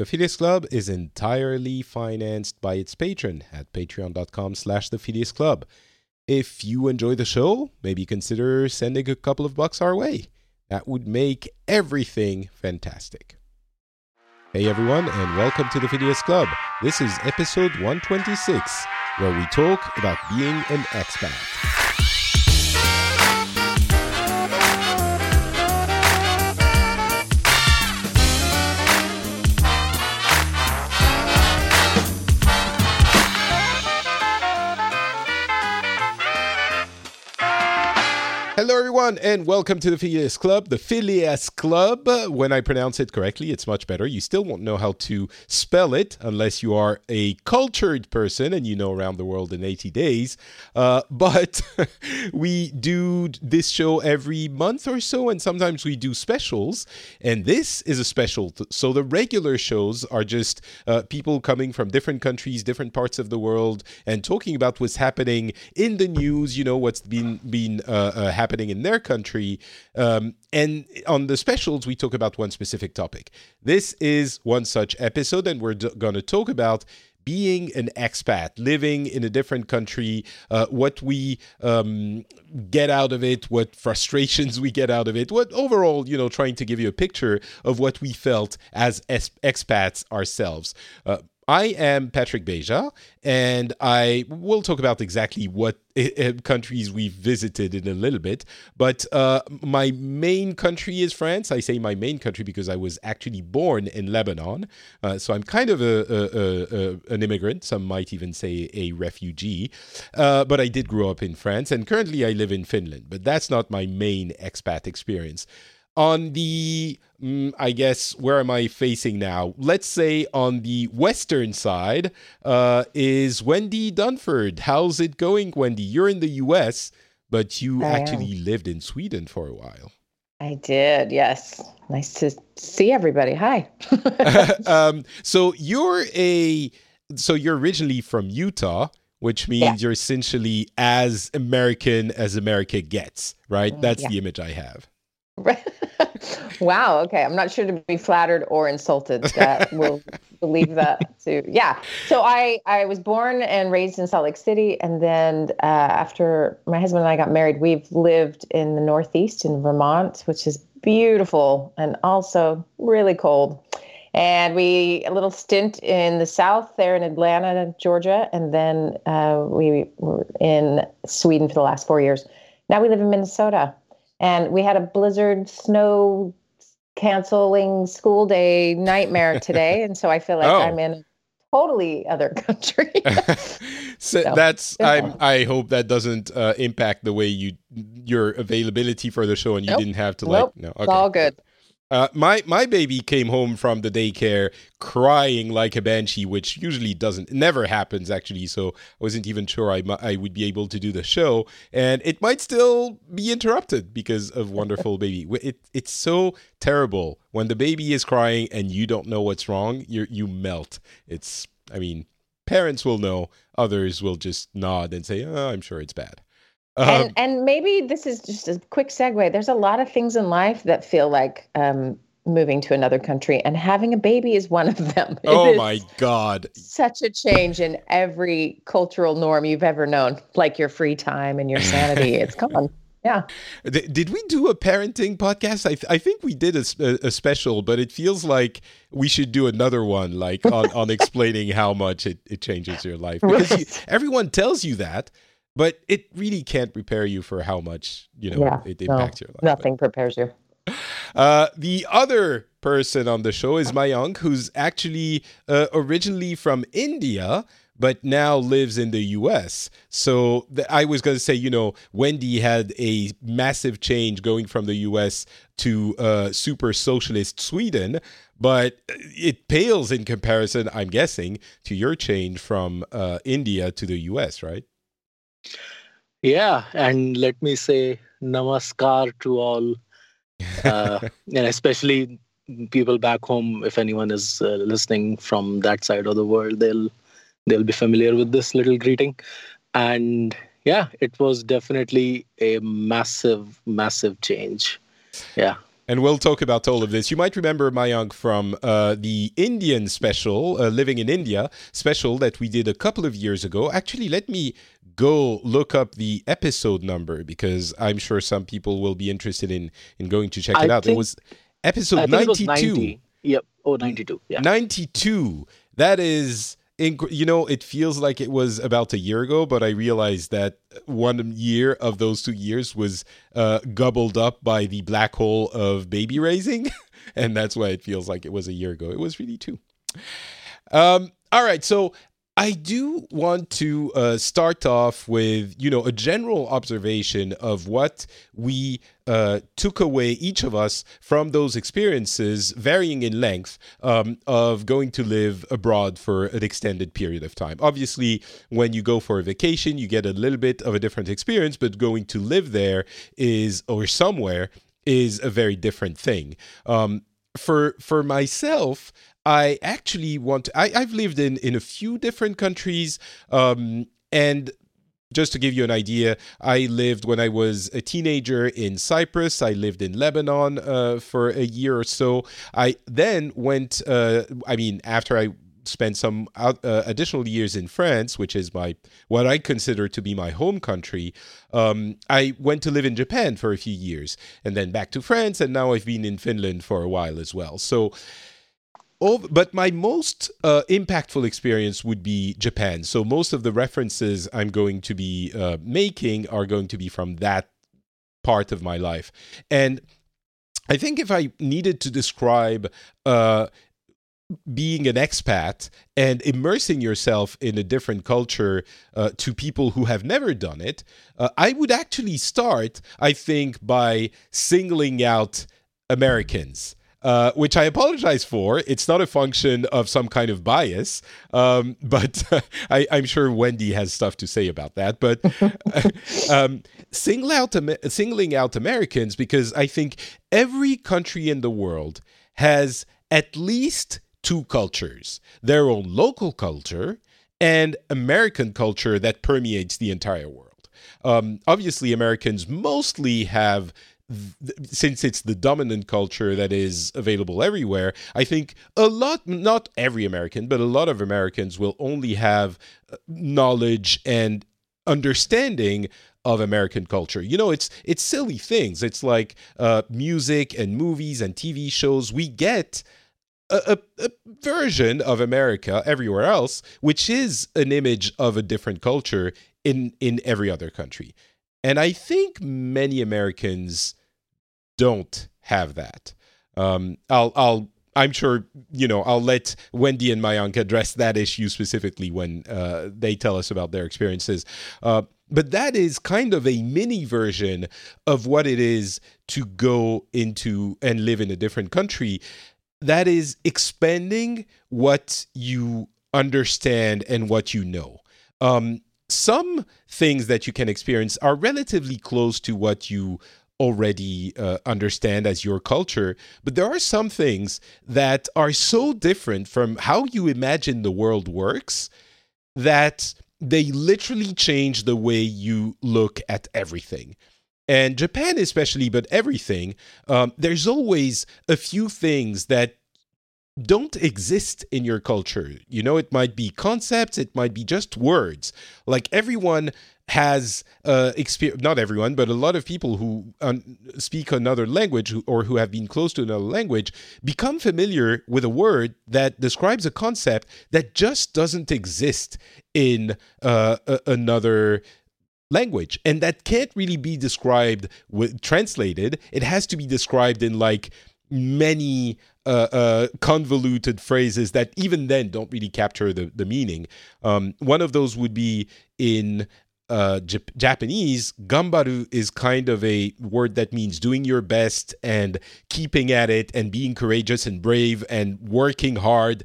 The Phileas Club is entirely financed by its patron at patreon.com slash the Club. If you enjoy the show, maybe consider sending a couple of bucks our way. That would make everything fantastic. Hey everyone, and welcome to the Phileas Club. This is episode 126, where we talk about being an expat. Hello, everyone, and welcome to the Phileas Club. The Phileas Club. When I pronounce it correctly, it's much better. You still won't know how to spell it unless you are a cultured person and you know around the world in 80 days. Uh, but we do this show every month or so, and sometimes we do specials. And this is a special. So the regular shows are just uh, people coming from different countries, different parts of the world, and talking about what's happening in the news. You know what's been been uh, uh happening happening in their country. Um, and on the specials, we talk about one specific topic. This is one such episode, and we're d- going to talk about being an expat, living in a different country, uh, what we um, get out of it, what frustrations we get out of it, what overall, you know, trying to give you a picture of what we felt as expats ourselves. Uh, I am Patrick Beja, and I will talk about exactly what countries we've visited in a little bit. But uh, my main country is France. I say my main country because I was actually born in Lebanon. Uh, so I'm kind of a, a, a, an immigrant. Some might even say a refugee. Uh, but I did grow up in France, and currently I live in Finland. But that's not my main expat experience on the mm, I guess where am I facing now? Let's say on the western side uh, is Wendi Dunford. How's it going, Wendi? You're in the U.S., but you I actually am. lived in Sweden for a while. I did, yes. Nice to see everybody. Hi. um, so you're a so you're originally from Utah, which means yeah. you're essentially as American as America gets, right? Mm, That's yeah. the image I have. wow. Okay. I'm not sure to be flattered or insulted. That we'll believe that too. Yeah. So I I was born and raised in Salt Lake City, and then uh, after my husband and I got married, we've lived in the Northeast in Vermont, which is beautiful and also really cold. And we a little stint in the South there in Atlanta, Georgia, and then uh, we were in Sweden for the last four years. Now we live in Minnesota and we had a blizzard snow canceling school day nightmare today and so i feel like oh. i'm in a totally other country so, so, that's i i hope that doesn't uh, impact the way you your availability for the show and you nope. didn't have to nope. like no okay. it's all good uh, my my baby came home from the daycare crying like a banshee, which usually doesn't never happens actually. So I wasn't even sure I I would be able to do the show, and it might still be interrupted because of wonderful baby. It it's so terrible when the baby is crying and you don't know what's wrong. You you melt. It's I mean parents will know, others will just nod and say, oh, "I'm sure it's bad." And um, and maybe this is just a quick segue. There's a lot of things in life that feel like um, moving to another country, and having a baby is one of them. It oh my god! Such a change in every cultural norm you've ever known, like your free time and your sanity. it's gone. Yeah. Did we do a parenting podcast? I, th- I think we did a, a, special, but it feels like we should do another one, like on, on explaining how much it, it changes your life. Because you, everyone tells you that, but it really can't prepare you for how much you know yeah, it impacts no, your life. Nothing but, prepares you. Uh, the other person on the show is Mayank, who's actually uh, originally from India, but now lives in the US. So th- I was going to say, you know, Wendi had a massive change going from the US to uh, super socialist Sweden, but it pales in comparison, I'm guessing, to your change from uh, India to the US, right? Yeah, and let me say namaskar to all, uh, and especially people back home. If anyone is uh, listening from that side of the world, they'll they'll be familiar with this little greeting. And yeah, it was definitely a massive, massive change. Yeah. and we'll talk about all of this. You might remember Mayank from uh, the Indian special, uh, Living in India special that we did a couple of years ago. Actually, let me go look up the episode number because I'm sure some people will be interested in in going to check I it out. think- it was episode I think it was 92. 90. Yep. Oh, 92. Yeah. 92. That is, inc- you know, it feels like it was about a year ago, but I realized that one year of those two years was uh, gobbled up by the black hole of baby raising. and that's why it feels like it was a year ago. It was really two. Um, all right. So I do want to uh, start off with, you know, a general observation of what we uh, took away, each of us, from those experiences, varying in length, um, of going to live abroad for an extended period of time. Obviously, when you go for a vacation, you get a little bit of a different experience, but going to live there is, or somewhere, is a very different thing. Um, for for myself, I actually want to, I, I've lived in in a few different countries, um, and just to give you an idea, I lived when I was a teenager in Cyprus. I lived in Lebanon uh, for a year or so. I then went. Uh, I mean, after I spent some out, uh, additional years in France, which is my what I consider to be my home country. Um, I went to live in Japan for a few years, and then back to France, and now I've been in Finland for a while as well. So but my most uh, impactful experience would be Japan. So most of the references I'm going to be uh, making are going to be from that part of my life. And I think if I needed to describe uh, being an expat and immersing yourself in a different culture uh, to people who have never done it, uh, I would actually start, I think, by singling out Americans. Uh, which I apologize for. It's not a function of some kind of bias, um, but I, I'm sure Wendi has stuff to say about that. But um, single out, singling out Americans because I think every country in the world has at least two cultures their own local culture and American culture that permeates the entire world. Um, obviously, Americans mostly have since it's the dominant culture that is available everywhere, I think a lot, not every American, but a lot of Americans will only have uh, knowledge and understanding of American culture. You know, it's it's silly things. It's like uh, music and movies and TV shows. We get a, a, a, version of America everywhere else, which is an image of a different culture in in every other country. And I think many Americans don't have that. Um, I'll, I'll, I'm sure you know. I'll let Wendi and Mayank address that issue specifically when uh, they tell us about their experiences. Uh, but that is kind of a mini version of what it is to go into and live in a different country. That is expanding what you understand and what you know. Um, some things that you can experience are relatively close to what you already uh, understand as your culture, but there are some things that are so different from how you imagine the world works that they literally change the way you look at everything. And Japan, especially, but everything, um, there's always a few things that don't exist in your culture. You know, it might be concepts, it might be just words. Like everyone has uh, experience, not everyone, but a lot of people who un- speak another language or who have been close to another language become familiar with a word that describes a concept that just doesn't exist in uh, a- another language and that can't really be described with translated it has to be described in like many uh, uh, convoluted phrases that even then don't really capture the, the meaning. Um, one of those would be in uh, Jap- Japanese, gambaru is kind of a word that means doing your best and keeping at it and being courageous and brave and working hard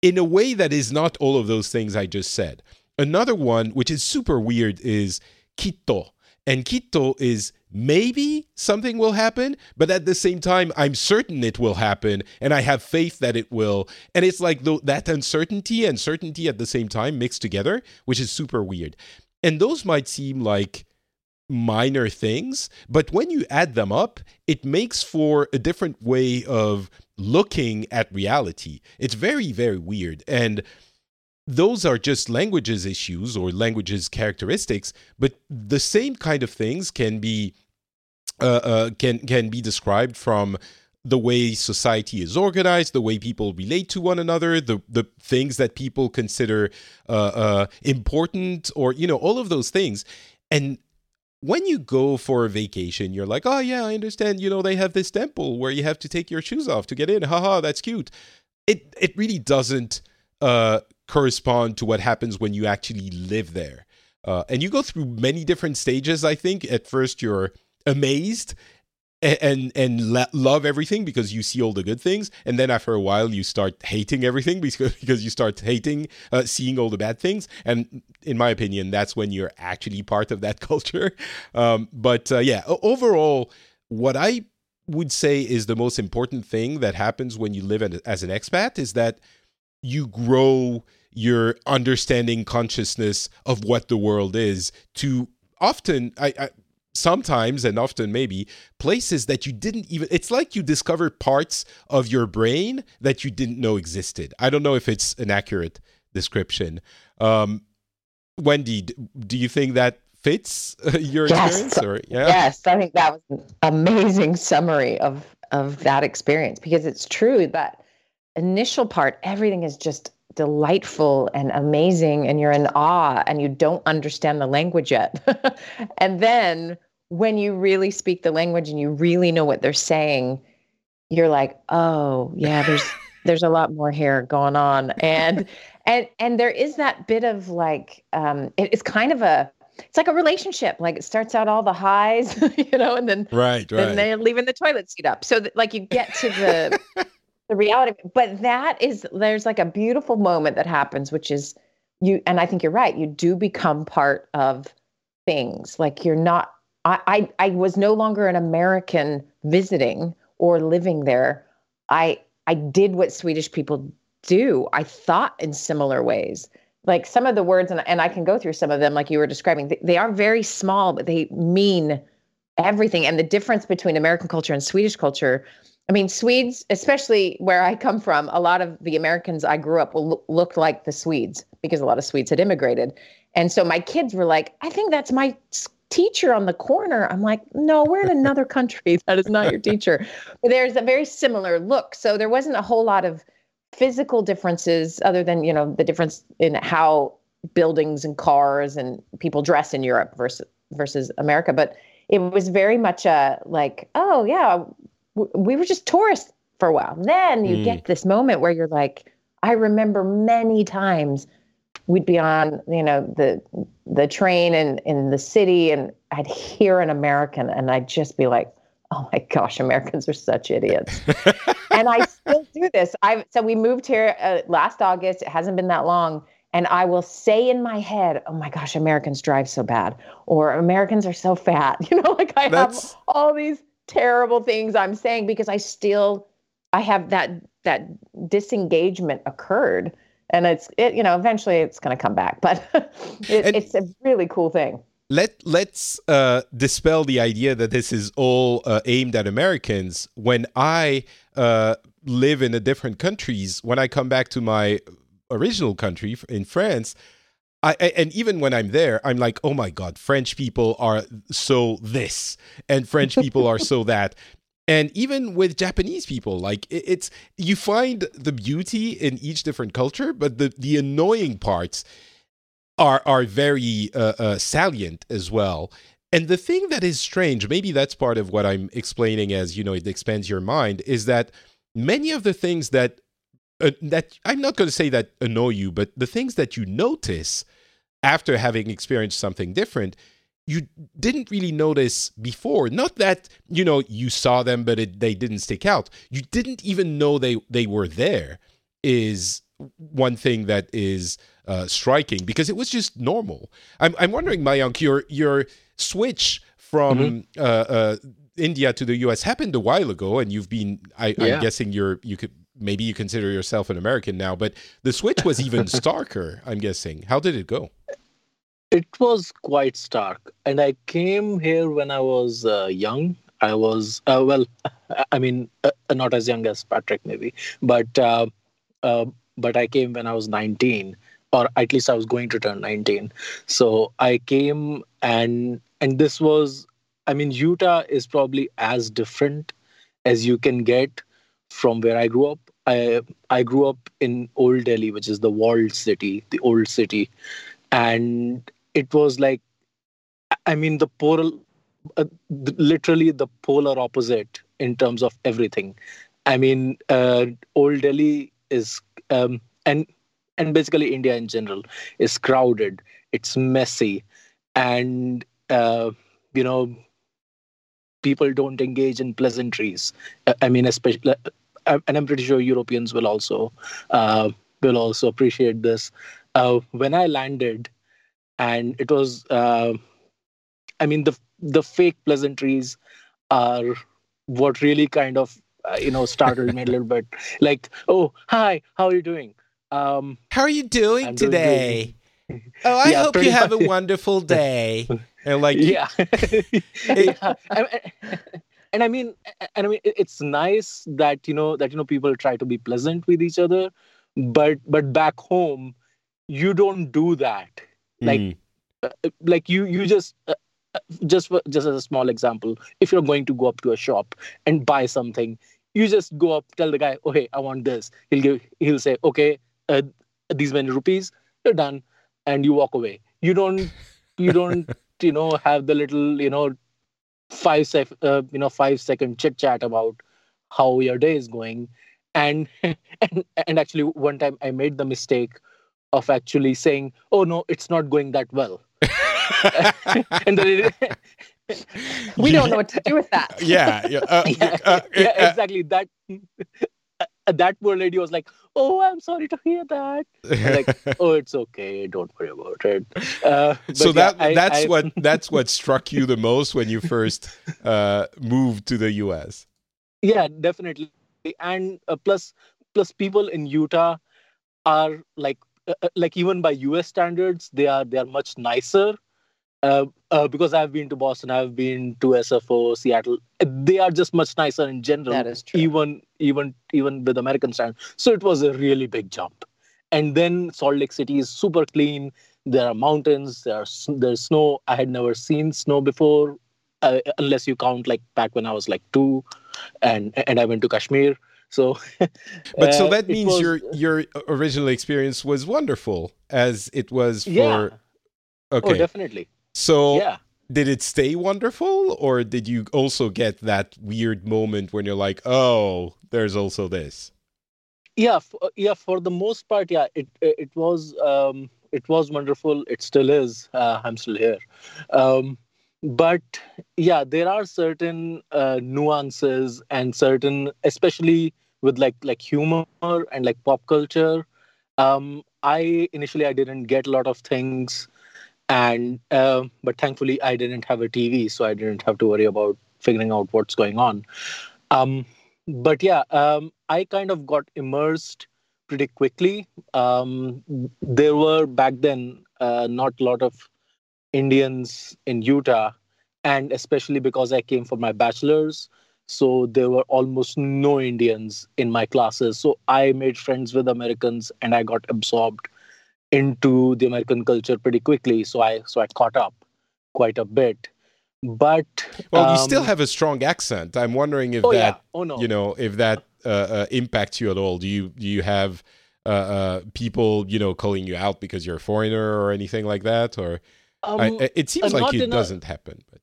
in a way that is not all of those things I just said. Another one, which is super weird, is kitto. And kitto is maybe something will happen, but at the same time, I'm certain it will happen, and I have faith that it will. And it's like th- that uncertainty and certainty at the same time mixed together, which is super weird. And those might seem like minor things, but when you add them up, it makes for a different way of looking at reality. It's very, very weird. And those are just languages issues or languages characteristics, but the same kind of things can be can can be described from the way society is organized, the way people relate to one another, the the things that people consider uh, uh, important, or you know, all of those things. And when you go for a vacation, you're like, oh yeah, I understand. You know, they have this temple where you have to take your shoes off to get in. Haha, that's cute. It it really doesn't uh, correspond to what happens when you actually live there. Uh, and you go through many different stages. I think at first you're amazed and and love everything because you see all the good things. And then after a while you start hating everything because because you start hating uh, seeing all the bad things. And in my opinion that's when you're actually part of that culture. Um, but uh, yeah overall what i would say is the most important thing that happens when you live as an expat is that you grow your understanding consciousness of what the world is to often I, I sometimes and often maybe places that you didn't even it's like you discovered parts of your brain that you didn't know existed. I don't know if it's an accurate description. Um wendi do you think that fits your yes. experience or yeah? Yes i think that was an amazing summary of of that experience because it's true that initial part everything is just delightful and amazing and you're in awe and you don't understand the language yet. and then when you really speak the language and you really know what they're saying, you're like, "Oh, yeah, there's there's a lot more here going on." And and and there is that bit of like um it, it's kind of a it's like a relationship. Like it starts out all the highs, you know, and then right, right. then they're leaving the toilet seat up. So that, like you get to the the reality but that is there's like a beautiful moment that happens which is you and i think you're right you do become part of things. Like you're not I, I i was no longer an american visiting or living there. I i did what swedish people do i thought in similar ways. Like some of the words and, and i can go through some of them like you were describing they, they are very small but they mean everything. And the difference between american culture and swedish culture I mean, Swedes, especially where I come from, a lot of the Americans I grew up will look like the Swedes because a lot of Swedes had immigrated. And so my kids were like, I think that's my teacher on the corner. I'm like, no, we're in another country. That is not your teacher. But there's a very similar look. So there wasn't a whole lot of physical differences other than, you know, the difference in how buildings and cars and people dress in Europe versus versus America. But it was very much a like, oh yeah, we were just tourists for a while. Then you mm. get this moment where you're like, I remember many times we'd be on, you know, the the train in in the city, and I'd hear an American, and I'd just be like, oh my gosh, Americans are such idiots. and I still do this. I so we moved here uh, last August. It hasn't been that long. And I will say in my head, oh my gosh, Americans drive so bad, or Americans are so fat. You know, like I That's... have all these terrible things I'm saying because I still I have that that disengagement occurred and it's it you know eventually it's going to come back but it, it's a really cool thing let let's uh, dispel the idea that this is all uh, aimed at Americans. When I uh, live in a different countries, when I come back to my original country in France, I, and even when I'm there, I'm like, oh my God, French people are so this, and French people are so that. And even with Japanese people, like it's you find the beauty in each different culture, but the the annoying parts are are very uh, uh, salient as well. And the thing that is strange, maybe that's part of what I'm explaining as you know it expands your mind, is that many of the things that uh, that I'm not going to say that annoy you, but the things that you notice after having experienced something different, you didn't really notice before. Not that you know you saw them, but it, they didn't stick out. You didn't even know they they were there. Is one thing that is uh, striking because it was just normal. I'm I'm wondering, Mayank, your your switch from mm-hmm. uh, uh, India to the U.S. happened a while ago, and you've been. I, am guessing you're you could maybe you consider yourself an American now, but the switch was even starker. I'm guessing. How did it go? It was quite stark, and I came here when I was uh, young. I was uh, well, I mean, uh, not as young as Patrick maybe, but uh, uh, but I came when I was 19, or at least I was going to turn 19. So I came and and this was, I mean, Utah is probably as different as you can get from where I grew up. I I grew up in Old Delhi, which is the walled city, the old city, and it was like, I mean, the polar, uh, literally the polar opposite in terms of everything. I mean, uh, Old Delhi is um, and and basically India in general is crowded. It's messy, and uh, you know people don't engage in pleasantries. I mean, especially, and I'm pretty sure Europeans will also uh, will also appreciate this. Uh, when I landed, and it was, uh, I mean, the the fake pleasantries are what really kind of uh, you know startled me a little bit. Like, oh, hi, how are you doing? Um, how are you doing I'm today? Doing oh, I yeah, hope you have much. a wonderful day. And like, yeah, yeah. And, and I mean, and I mean, it's nice that you know that you know people try to be pleasant with each other, but but back home, you don't do that. Like, mm. uh, like you you just. Uh, uh, just for, just as a small example, if you're going to go up to a shop and buy something, you just go up, tell the guy, "Oh hey, I want this." He'll give, he'll say, "Okay, uh, these many rupees." You're done and you walk away you don't you don't you know have the little you know five sec uh, you know five second chit chat about how your day is going. And and and actually one time i made the mistake of actually saying oh no it's not going that well. And then it, we don't know what to do with that. Yeah yeah, uh, yeah, uh, yeah uh, exactly. That that poor lady was like, "Oh, I'm sorry to hear that." like, "Oh, it's okay. Don't worry about it." Uh, so yeah, that I, that's I, what that's what struck you the most when you first uh, moved to the U.S. Yeah, definitely. And uh, plus, plus people in Utah are like uh, uh, like even by U.S. standards, they are they are much nicer uh, uh, because I've been to Boston, I've been to SFO, Seattle. They are just much nicer in general. That is true. Even even even with American standards. So it was a really big jump. And then Salt Lake City is super clean. There are mountains. There are there's snow. I had never seen snow before, uh, unless you count like back when I was like two, and and I went to Kashmir. So, but so uh, that means was, your your original experience was wonderful, as it was for. Yeah. Okay. Oh, definitely. So yeah. Did it stay wonderful or did you also get that weird moment when you're like, "Oh, there's also this?" Yeah, f- uh, yeah, for the most part, yeah, it it was um it was wonderful. It still is. Uh, I'm still here. Um but yeah, there are certain uh, nuances and certain especially with like like humor and like pop culture um i initially i didn't get a lot of things and uh, but thankfully i didn't have a tv so i didn't have to worry about figuring out what's going on. Um, but yeah um, i kind of got immersed pretty quickly. Um, there were back then uh, not a lot of indians in utah and especially because i came for my bachelor's so there were almost no indians in my classes. So i made friends with americans and i got absorbed into the American culture pretty quickly. So I so I caught up quite a bit. But well, um, you still um, have a strong accent. I'm wondering if oh, that yeah. oh, no. you know if that uh, uh, impacts you at all. Do you do you have uh, uh people you know calling you out because you're a foreigner or anything like that? Or um, I, it seems uh, like it doesn't a, happen. But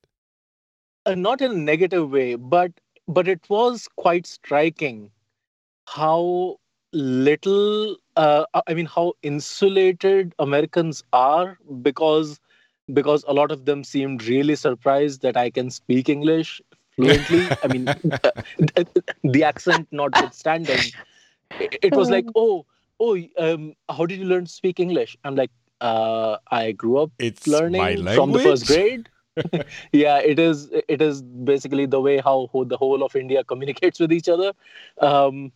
uh, not in a negative way, but but it was quite striking how little uh, i mean how insulated americans are because because a lot of them seemed really surprised that i can speak english fluently. I mean uh, the accent notwithstanding it, it was like oh oh um, how did you learn to speak english? I'm like uh, i grew up it's learning from the first grade. Yeah it is it is basically the way how, how the whole of india communicates with each other. Um,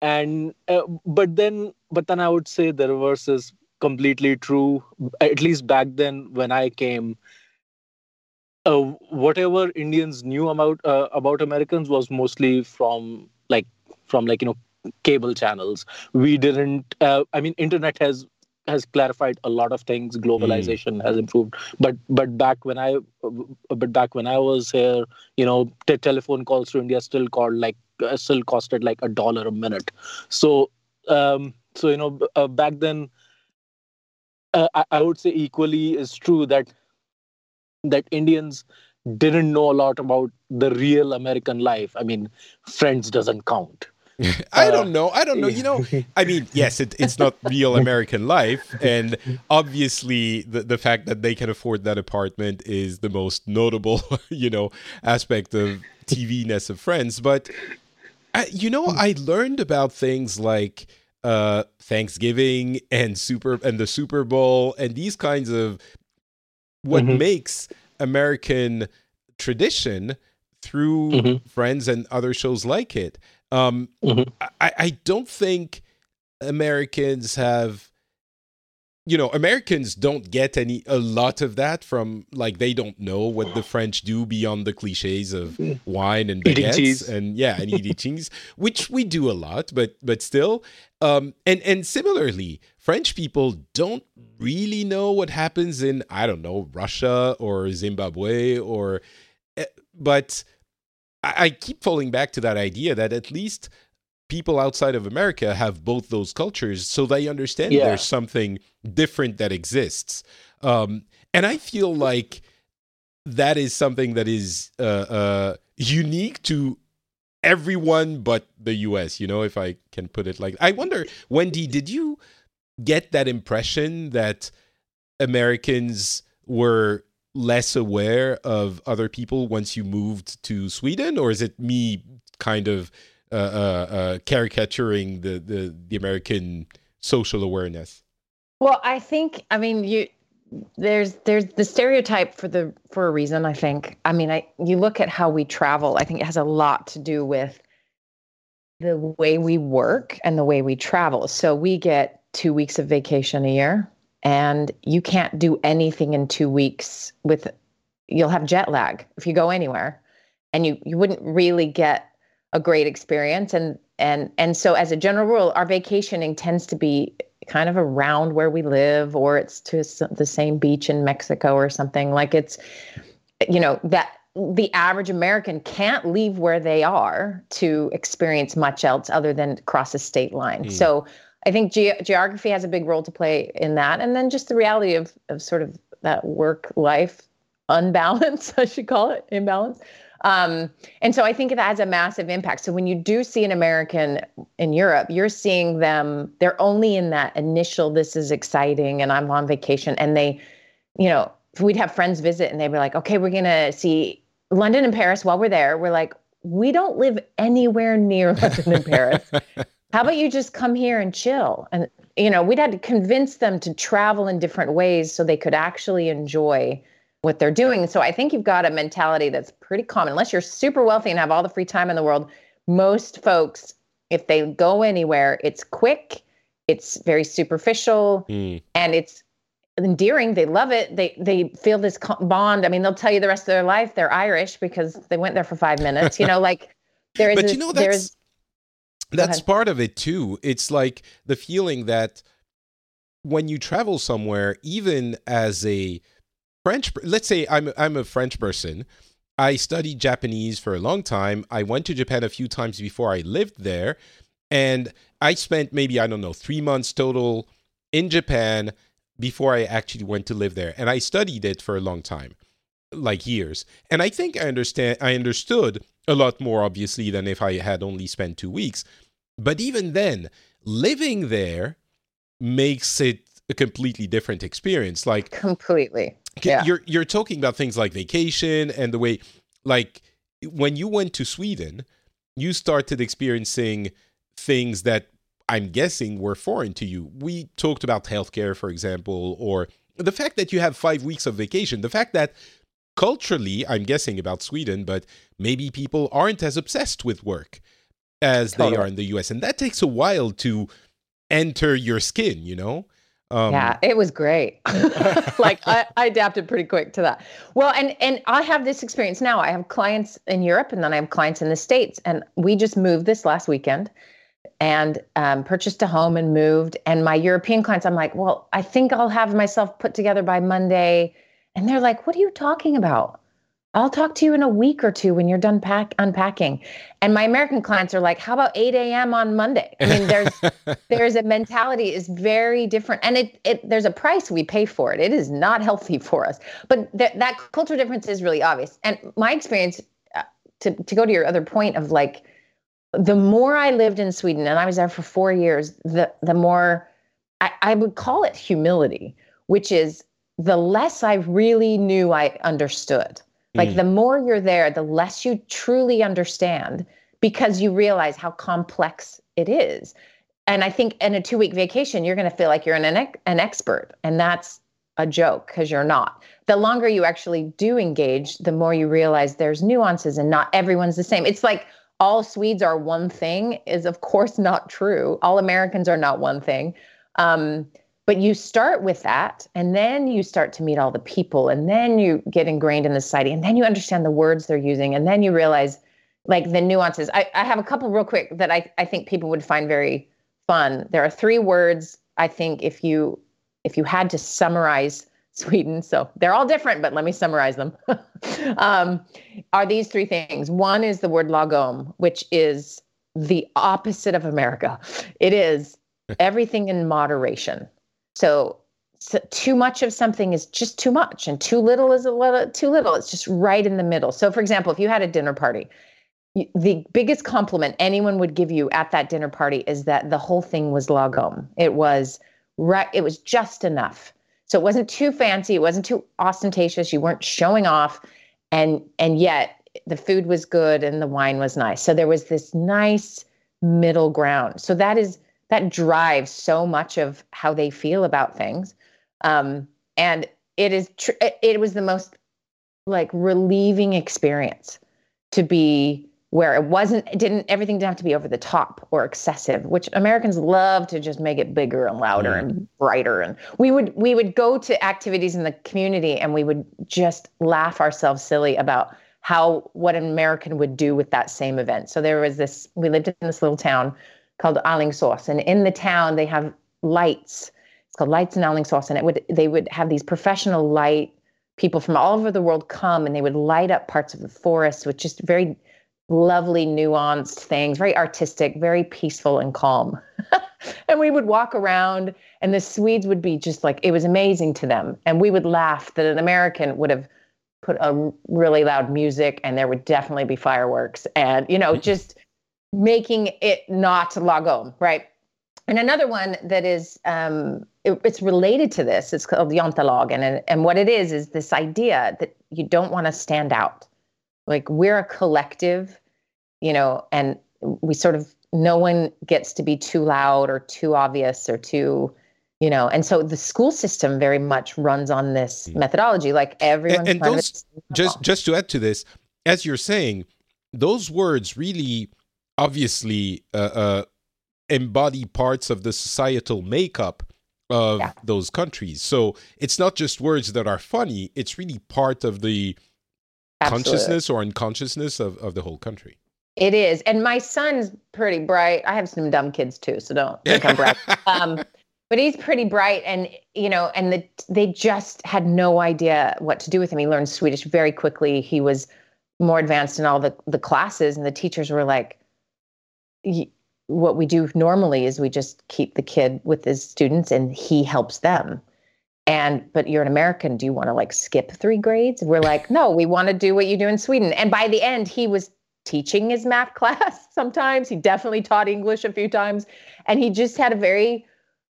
and uh, but then but then i would say the reverse is completely true. At least back then, when I came, uh, whatever Indians knew about uh, about Americans was mostly from like from like you know cable channels. We didn't. Uh, I mean, internet has has clarified a lot of things. Globalization mm. has improved, but but back when I but back when I was here, you know, the telephone calls to India still called like uh, still costed like a dollar a minute. So um, so you know, uh, back then. Uh, I, I would say equally is true that that Indians didn't know a lot about the real American life. I mean, Friends doesn't count. I don't know. I don't know. You know, I mean, yes, it, it's not real American life. And obviously, the, the fact that they can afford that apartment is the most notable, you know, aspect of TV ness of Friends. But, I, you know, I learned about things like uh, Thanksgiving and Super and the Super Bowl and these kinds of what mm-hmm. makes American tradition through mm-hmm. Friends and other shows like it. Um, mm-hmm. I, I don't think Americans have you know americans don't get any a lot of that from like they don't know what the french do beyond the cliches of mm. wine and baguettes and yeah and eating cheese which we do a lot but but still um and and similarly french people don't really know what happens in i don't know russia or zimbabwe or eh, but I, I keep falling back to that idea that at least people outside of America have both those cultures, so they understand yeah. there's something different that exists. Um, and I feel like that is something that is uh, uh, unique to everyone but the US, you know, if I can put it like I wonder, Wendi, did you get that impression that Americans were less aware of other people once you moved to Sweden, or is it me kind of uh, uh, uh, caricaturing the, the the American social awareness? Well, I think I mean you there's there's the stereotype for the for a reason i think i mean i you look at how we travel i think it has a lot to do with the way we work and the way we travel so we get two weeks of vacation a year and you can't do anything in two weeks with you'll have jet lag if you go anywhere and you you wouldn't really get a great experience and and and so as a general rule our vacationing tends to be kind of around where we live or it's to the same beach in Mexico or something like it's you know that the average American can't leave where they are to experience much else other than cross a state line. Mm. So I think ge- geography has a big role to play in that, and then just the reality of of sort of that work life unbalance, I should call it imbalance. Um, and so I think it has a massive impact. So when you do see an American in Europe, you're seeing them, they're only in that initial, this is exciting and I'm on vacation. And they, you know, we'd have friends visit and they'd be like, okay, we're going to see London and Paris while we're there. We're like, we don't live anywhere near London and Paris. How about you just come here and chill? And, you know, we'd had to convince them to travel in different ways so they could actually enjoy what they're doing. So I think you've got a mentality that's pretty common. Unless you're super wealthy and have all the free time in the world, most folks, if they go anywhere, it's quick, it's very superficial, mm. and it's endearing. They love it. They they feel this bond. I mean, they'll tell you the rest of their life they're Irish because they went there for five minutes. You know, like there is. but you know that's that's part of it too. It's like the feeling that when you travel somewhere, even as a French, let's say I'm I'm a French person. I studied Japanese for a long time. I went to Japan a few times before I lived there, and I spent maybe I don't know three months total in Japan before I actually went to live there, and I studied it for a long time, like years. And I think I understand. I understood a lot more obviously than if I had only spent two weeks. But even then, living there makes it a completely different experience. Like completely. Yeah. You're you're talking about things like vacation and the way like when you went to Sweden, you started experiencing things that I'm guessing were foreign to you. We talked about healthcare, for example, or the fact that you have five weeks of vacation, the fact that culturally, I'm guessing about Sweden, but maybe people aren't as obsessed with work as totally. they are in the US. And that takes a while to enter your skin, you know? Um, yeah, it was great. like I, I adapted pretty quick to that. Well, and and I have this experience now. I have clients in Europe, and then I have clients in the states, and we just moved this last weekend, and um, purchased a home and moved. And my European clients, I'm like, well, I think I'll have myself put together by Monday, and they're like, what are you talking about? I'll talk to you in a week or two when you're done pack unpacking. And my American clients are like, how about 8 a.m. on Monday? I mean, there's there's a mentality is very different. And it it there's a price we pay for it. It is not healthy for us. But th- that culture difference is really obvious. And my experience uh, to to go to your other point of like the more I lived in Sweden, and I was there for four years, the the more I, I would call it humility, which is the less I really knew I understood like mm. the more you're there, the less you truly understand because you realize how complex it is. And I think in a two week vacation, you're going to feel like you're an, an expert. And that's a joke because you're not. The longer you actually do engage, the more you realize there's nuances and not everyone's the same. It's like all Swedes are one thing is, of course, not true. All Americans are not one thing. Um, but you start with that, and then you start to meet all the people, and then you get ingrained in the society, and then you understand the words they're using, and then you realize like the nuances. I, I have a couple real quick that I, I think people would find very fun. There are three words I think if you if you had to summarize Sweden, so they're all different, but let me summarize them. um, are these three things? One is the word lagom, which is the opposite of America. It is everything in moderation. So, so, too much of something is just too much, and too little is a little too little. It's just right in the middle. So, for example, if you had a dinner party, the biggest compliment anyone would give you at that dinner party is that the whole thing was lagom. It was right. It was just enough. So it wasn't too fancy. It wasn't too ostentatious. You weren't showing off, and and yet the food was good and the wine was nice. So there was this nice middle ground. So that is that drives so much of how they feel about things. Um, and it is tr- it was the most like relieving experience to be where it wasn't it didn't everything didn't have to be over the top or excessive which americans love to just make it bigger and louder mm. and brighter. And we would we would go to activities in the community and we would just laugh ourselves silly about how what an american would do with that same event. So there was this we lived in this little town called Alingsås. And in the town, they have lights. It's called Lights in Alingsås. And it would they would have these professional light people from all over the world come and they would light up parts of the forest with just very lovely, nuanced things, very artistic, very peaceful and calm. and we would walk around and the Swedes would be just like, it was amazing to them. And we would laugh that an American would have put a really loud music and there would definitely be fireworks and, you know, mm-hmm. just making it not lagom, right? And another one that is um, it, it's related to this. It's called Jantelag, and and what it is is this idea that you don't want to stand out. Like we're a collective, you know, and we sort of no one gets to be too loud or too obvious or too you know and so the school system very much runs on this hmm. methodology like everyone and, and those just just to add to this as you're saying those words really obviously uh, uh, embody parts of the societal makeup of yeah. those countries. So it's not just words that are funny, it's really part of the Absolutely. consciousness or unconsciousness of, of the whole country. It is. And my son's pretty bright. I have some dumb kids too, so don't think I'm bright. Um, but he's pretty bright and you know and the, they just had no idea what to do with him he learned swedish very quickly he was more advanced in all the, the classes and the teachers were like what we do normally is we just keep the kid with his students and he helps them. And but you're an american do you want to like skip three grades? We're like no we want to do what you do in sweden. And by the end he was teaching his math class sometimes. He definitely taught english a few times. And he just had a very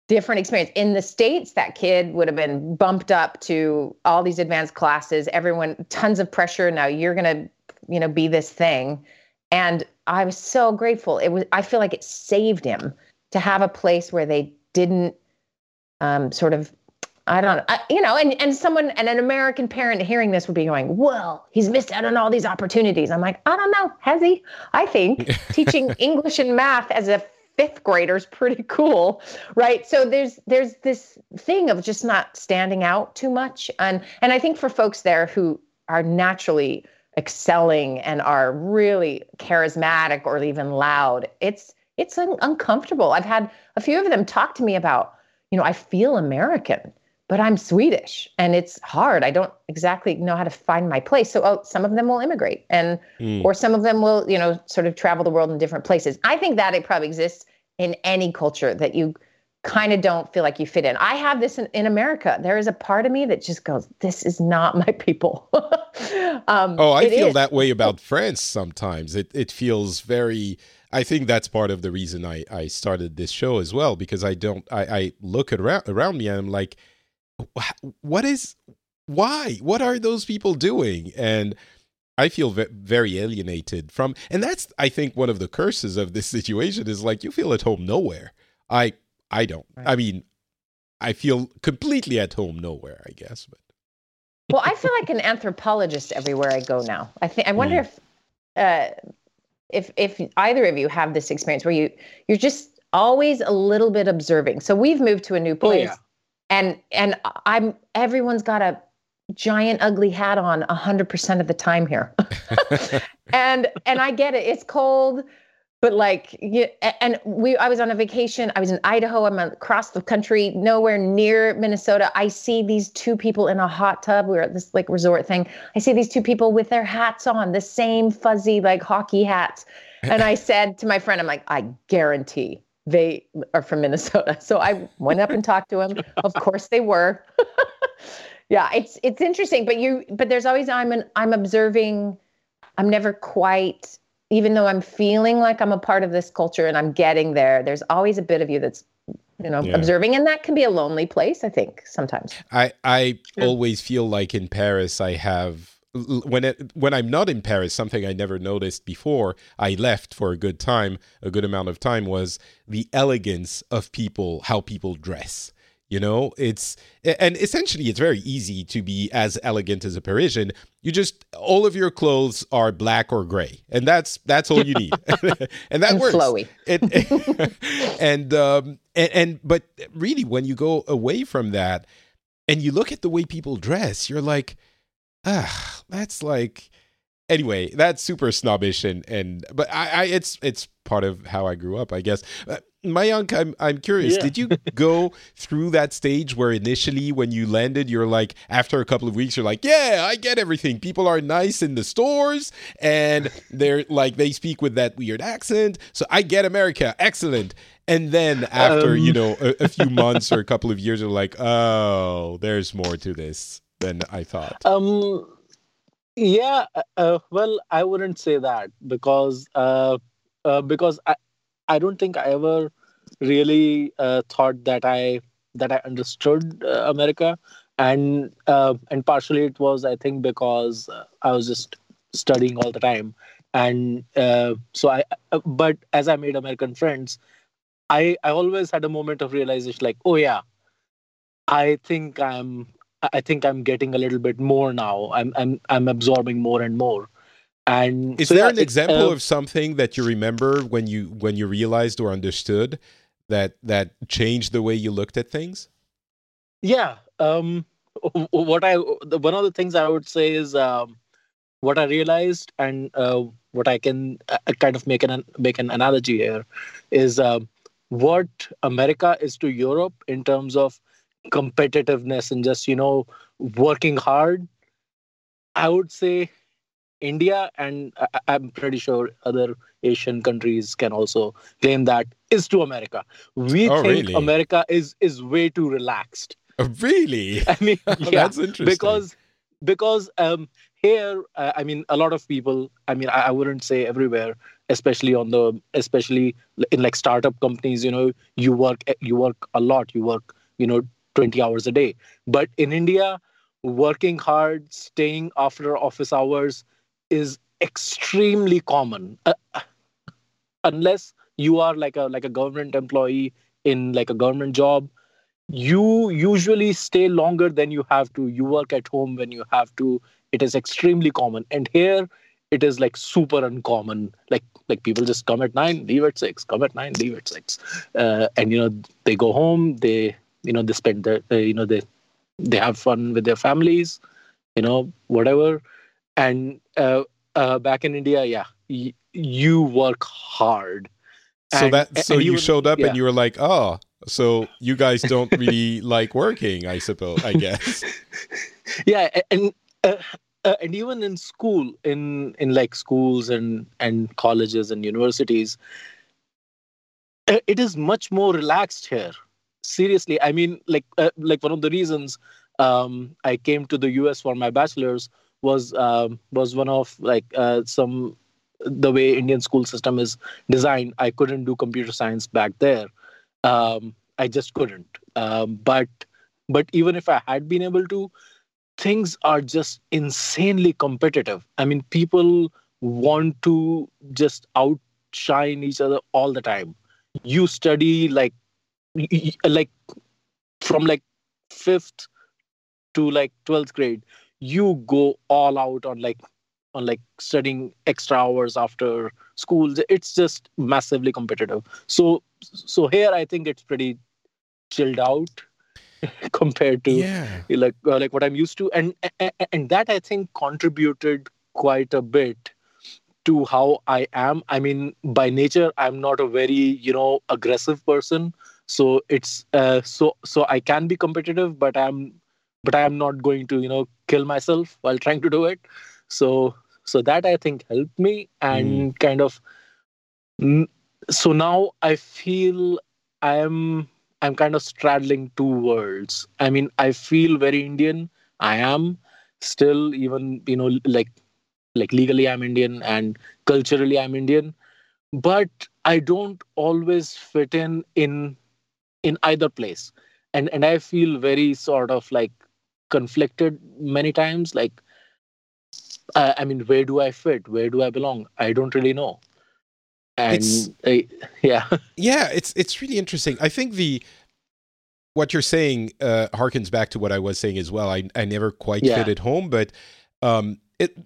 different experience. In the states that kid would have been bumped up to all these advanced classes. Everyone tons of pressure. Now you're going to you know be this thing and I was so grateful. It was I feel like it saved him to have a place where they didn't um, sort of I don't I, you know, and and someone and an American parent hearing this would be going, "Well, he's missed out on all these opportunities." I'm like, I don't know, has he? I think teaching English and math as a fifth grader is pretty cool right so there's there's this thing of just not standing out too much and and i think for folks there who are naturally excelling and are really charismatic or even loud it's it's un- uncomfortable. I've had a few of them talk to me about you know i feel american but i'm swedish and it's hard. I don't exactly know how to find my place. So oh, some of them will immigrate and mm. or some of them will you know sort of travel the world in different places. I think that it probably exists in any culture that you kind of don't feel like you fit in. I have this in, in America. There is a part of me that just goes, this is not my people. um, oh, I feel is. that way about France sometimes. It, it feels very, I think that's part of the reason I, I started this show as well, because I don't, I, I look around, around me and I'm like, what is, why? What are those people doing? And I feel very alienated from, and that's I think one of the curses of this situation is like you feel at home nowhere. I I don't. Right. I mean, I feel completely at home nowhere. I guess, but well, I feel like an anthropologist everywhere I go now. I think I wonder mm. if uh, if if either of you have this experience where you you're just always a little bit observing. So we've moved to a new place. Oh, yeah. And and I'm everyone's got a giant ugly hat on 100% of the time here. and and I get it. It's cold, but like and we I was on a vacation. I was in Idaho. I'm across the country, nowhere near Minnesota. I see these two people in a hot tub. We are at this like resort thing. I see these two people with their hats on, the same fuzzy like hockey hats. And I said to my friend, I'm like, I guarantee they are from Minnesota. So I went up and talked to them. Of course they were yeah it's it's interesting but you but there's always i'm an i'm observing i'm never quite even though i'm feeling like i'm a part of this culture and i'm getting there there's always a bit of you that's you know yeah. observing and that can be a lonely place i think sometimes i i yeah. always feel like in paris i have when it when i'm not in paris something i never noticed before i left for a good time a good amount of time was the elegance of people how people dress you know, it's and essentially it's very easy to be as elegant as a Parisian. You just all of your clothes are black or gray, and that's that's all you need, and that and works. Flowy. It, and um and, and but really, when you go away from that, and you look at the way people dress, you're like, ah, that's like anyway, that's super snobbish and and but I, I it's it's part of how I grew up, I guess. Mayank, I'm I'm curious. Yeah. Did you go through that stage where initially, when you landed, you're like, after a couple of weeks, you're like, yeah, I get everything. People are nice in the stores, and they're like they speak with that weird accent. So I get America, excellent. And then after um, you know a, a few months or a couple of years, you're like, oh, there's more to this than I thought. Um, yeah. Uh well, I wouldn't say that because uh, uh because I I don't think I ever really uh, thought that I that I understood uh, America, and uh, and partially it was I think because uh, I was just studying all the time, and uh, so I. Uh, but as I made American friends, I I always had a moment of realization, like, oh yeah, I think I'm I think I'm getting a little bit more now. I'm I'm I'm absorbing more and more. And is so, there yeah, an example uh, of something that you remember when you when you realized or understood that that changed the way you looked at things? Yeah. Um, what I one of the things I would say is um, what I realized and uh, what I can uh, kind of make an make an analogy here is um, what America is to Europe in terms of competitiveness and just you know working hard. I would say India and I- am pretty sure other Asian countries can also claim that is to America. We oh, think really? America is is way too relaxed. Oh, really? I mean, yeah, that's interesting. Because because um, here, uh, I mean, a lot of people. I mean, I, I wouldn't say everywhere, especially on the especially in like startup companies. You know, you work you work a lot. You work you know 20 hours a day. But in India, working hard, staying after office hours is extremely common. Uh, unless you are like a like a government employee in like a government job you usually stay longer than you have to. You work at home when you have to. It is extremely common. And here it is like super uncommon. Like like people just come at nine leave at six come at nine leave at six. Uh, and you know they go home they you know they spend their uh, you know they they have fun with their families you know whatever and uh, uh back in india yeah y- you work hard so And- that so you showed up yeah. and you were like, oh, so you guys don't really like working, I suppose. I guess. yeah and uh, uh, and even in school in in like schools and and colleges and universities uh, it is much more relaxed here seriously i mean like uh, like one of the reasons um i came to the us for my bachelor's was um was one of like uh, some the way indian school system is designed i couldn't do computer science back there. Um i just couldn't. Um but but even if i had been able to things are just insanely competitive. I mean people want to just outshine each other all the time. You study like like from like 5th to like 12th grade you go all out on like on like studying extra hours after school it's just massively competitive so so here i think it's pretty chilled out compared to Yeah. like uh, like what I'm used to, and a- a- and that I think contributed quite a bit to how I am. I mean, by nature, I'm not a very you know aggressive person, so it's uh, so so I can be competitive, but I'm but I'm not going to you know kill myself while trying to do it. So so that I think helped me and kind of. mm, So now I feel I'm I'm kind of straddling two worlds. I mean, I feel very Indian. I am still even you know like like legally I'm Indian and culturally I'm Indian, but I don't always fit in in in either place, and and I feel very sort of like conflicted many times. Like, uh, I mean, where do I fit? Where do I belong? I don't really know. And It's- uh, yeah, Yeah, it's it's really interesting. I think the what you're saying uh, harkens back to what I was saying as well. I I never quite Yeah. fit at home, but um, it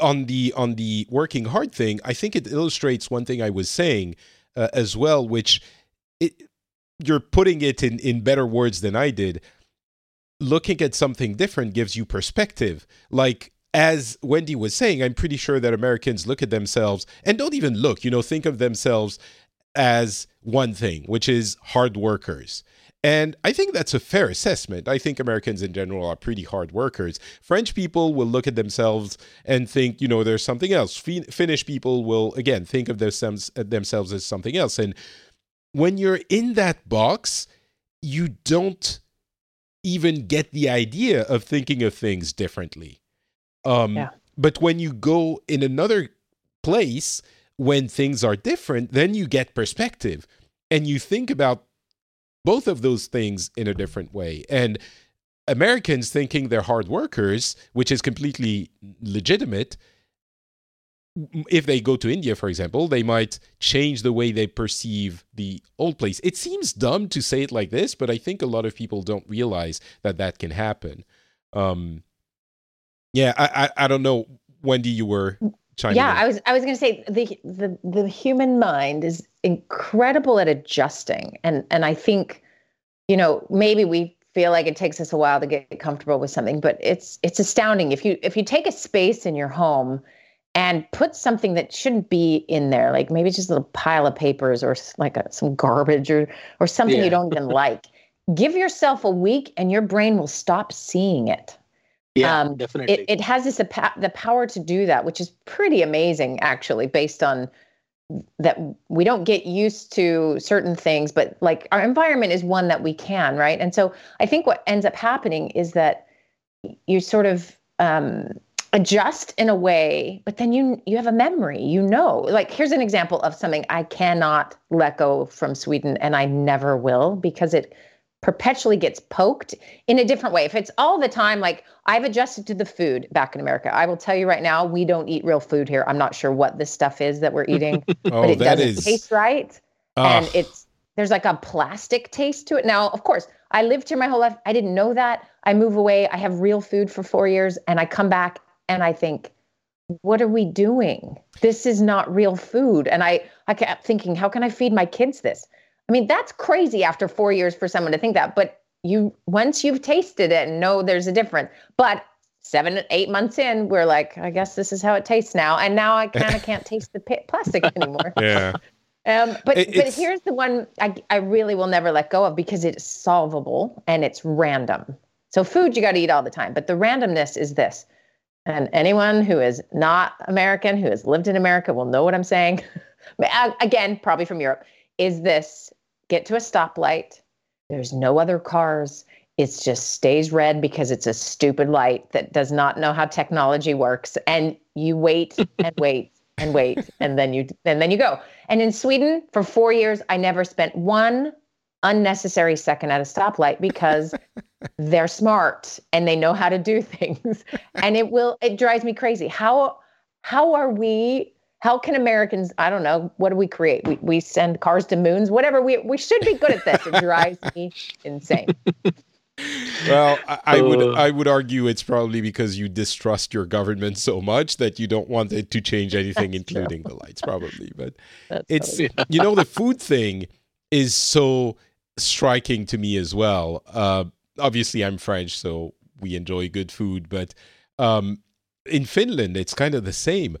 on the on the working hard thing. I think it illustrates one thing I was saying uh, as well, which it you're putting it in in better words than I did. Looking at something different gives you perspective. Like as Wendi was saying, I'm pretty sure that Americans look at themselves and don't even look. You know, think of themselves as one thing, which is hard workers. And I think that's a fair assessment. I think Americans in general are pretty hard workers. French people will look at themselves and think, you know, there's something else. Fin- Finnish people will, again, think of themselves, themselves as something else. And when you're in that box, you don't even get the idea of thinking of things differently. Um, Yeah. But when you go in another place, when things are different, then you get perspective and you think about both of those things in a different way. And Americans thinking they're hard workers, which is completely legitimate. If they go to India, for example, they might change the way they perceive the old place. It seems dumb to say it like this, but I think a lot of people don't realize that that can happen. Um, yeah, I, I, I don't know, Wendi, you were chiming yeah in. i was i was going to say the, the the human mind is incredible at adjusting and and i think you know maybe we feel like it takes us a while to get comfortable with something but it's it's astounding if you if you take a space in your home and put something that shouldn't be in there like maybe just a little pile of papers or like a, some garbage or or something Yeah. you don't even like give yourself a week and your brain will stop seeing it yeah, Um, definitely. it, it has this the power to do that which is pretty amazing actually based on that we don't get used to certain things but like our environment is one that we can right and so i think what ends up happening is that you sort of um, adjust in a way but then you you have a memory you know. Like here's an example of something i cannot let go from sweden and i never will because it perpetually gets poked in a different way. If it's all the time like i've adjusted to the food back in america. I will tell you right now we don't eat real food here. I'm not sure what this stuff is that we're eating oh, but it that doesn't is. taste right. And it's there's like a plastic taste to it. Now of course i lived here my whole life. I didn't know that. I move away. I have real food for four years and i come back and i think what are we doing? This is not real food. And I, I kept thinking, how can I feed my kids this? I mean, that's crazy after four years for someone to think that. But you, once you've tasted it and know there's a difference. But seven, eight months in, we're like, I guess this is how it tastes now. And now I kind of can't taste the plastic anymore. Yeah. Um, but It- but here's the one I, I really will never let go of because it's solvable and it's random. So food you got to eat all the time, but the randomness is this. And anyone who is not American, who has lived in America, will know what I'm saying. Uh, again, probably from Europe, is this get to a stoplight. There's no other cars. It just stays red because it's a stupid light that does not know how technology works. And you wait and wait and wait, and then you and then you go. And in Sweden, for four years, I never spent one unnecessary second at a stoplight because they're smart and they know how to do things. And it will it drives me crazy. How how are we how can Americans, I don't know, what do we create? We we send cars to moons, whatever. We we should be good at this. It drives me insane. Well, I, I would Uh. I would argue it's probably because you distrust your government so much that you don't want it to change anything, That's true. including the lights, probably. But That's it's probably- you know the food thing is so striking to me as well. Uh, obviously, I'm French, so we enjoy good food, but um, in Finland, it's kind of the same.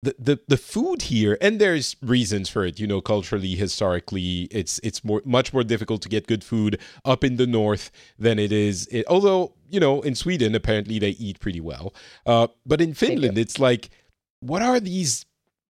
The, the the food here, and there's reasons for it. You know, culturally, historically, it's it's more much more difficult to get good food up in the north than it is. It, although you know, in Sweden, apparently they eat pretty well. Uh, but in Finland, it's like, what are these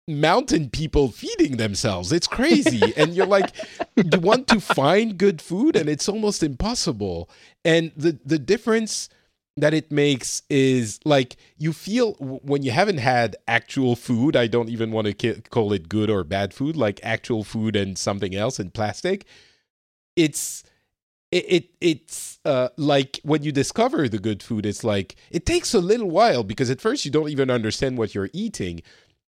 mountain people feeding themselves. It's crazy. and you're like, you want to find good food and it's almost impossible. And the, the difference that it makes is like you feel when you haven't had actual food, I don't even want to call it good or bad food, like actual food and something else in plastic. It's it, it it's uh, like when you discover the good food, it's like it takes a little while because at first you don't even understand what you're eating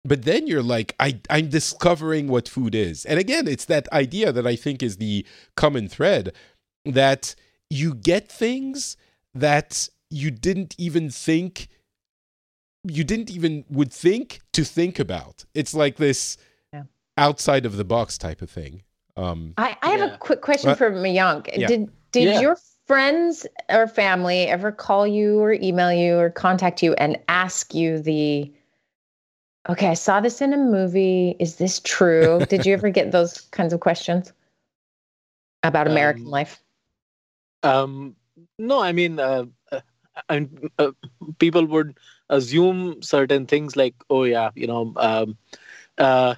but then you're like I, i'm discovering what food is and again it's that idea that i think is the common thread that you get things that you didn't even think you didn't even would think to think about it's like this Yeah. outside of the box type of thing um I, I have Yeah. a quick question What? for Mayank. Yeah. Did did Yeah. your friends or family ever call you or email you or contact you and ask you the okay, I saw this in a movie. Is this true? did you ever get those kinds of questions about American Um, life? Um, no, I mean, uh, uh, and uh, people would assume certain things like, oh yeah, you know, um, uh,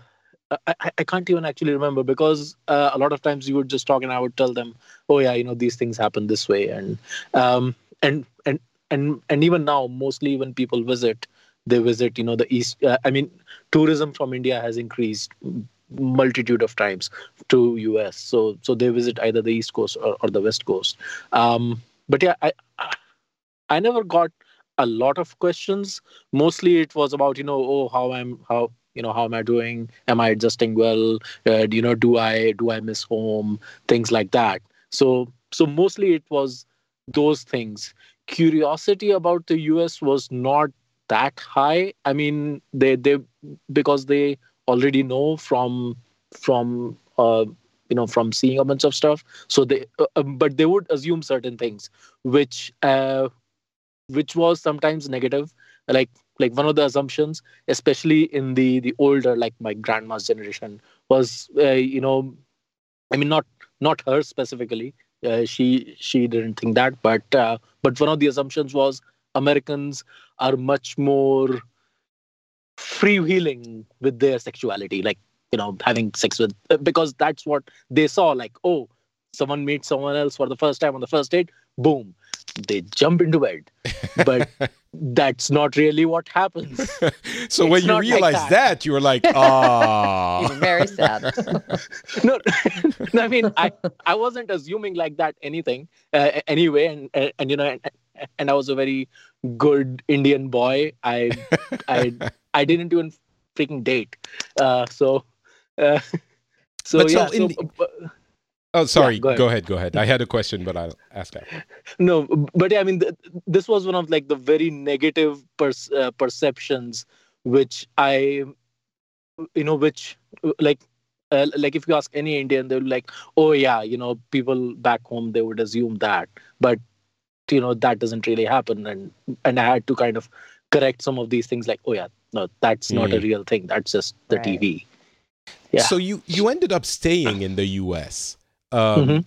I, I- I can't even actually remember because uh, a lot of times you would just talk and I would tell them, oh yeah, you know, these things happen this way, and um, and and and and even now, mostly when people visit, they visit, you know, the east. Uh, I mean, tourism from India has increased multitude of times to US. So so they visit either the East Coast or, or the West Coast. Um, but yeah, I I never got a lot of questions. Mostly it was about you know oh how I'm how you know how am I doing? Am I adjusting well? Uh, you know do I do I miss home? Things like that. So so mostly it was those things. Curiosity about the US was not that high. I mean they they because they already know from from uh, you know from seeing a bunch of stuff. So they uh, um, but they would assume certain things which uh, which was sometimes negative. Like like one of the assumptions especially in the the older like my grandma's generation was uh, you know i mean not not her specifically. Uh, she she didn't think that but uh, but one of the assumptions was americans are much more freewheeling with their sexuality like you know having sex with because that's what they saw like oh someone meets someone else for the first time on the first date boom they jump into bed but that's not really what happens so when you realize like that. that. you were like ah very sad. no i mean i i wasn't assuming like that anything uh, anyway and, and and you know and, i was a very good indian boy. I i i didn't even freaking date. Uh so uh so But so yeah so, the- uh, oh sorry. go go, ahead. ahead. go ahead. I had a question but i'll ask after no but yeah, i mean th- this was one of like the very negative pers- uh, perceptions which I, you know, which like uh, like if you ask any Indian, they're like, oh yeah, you know, people back home they would assume that, but you know that doesn't really happen, and and I had to kind of correct some of these things, like, oh yeah, no, that's mm. not a hmm. real thing. That's just the right. TV. Yeah. So you you ended up staying in the U.S. Um, mm-hmm.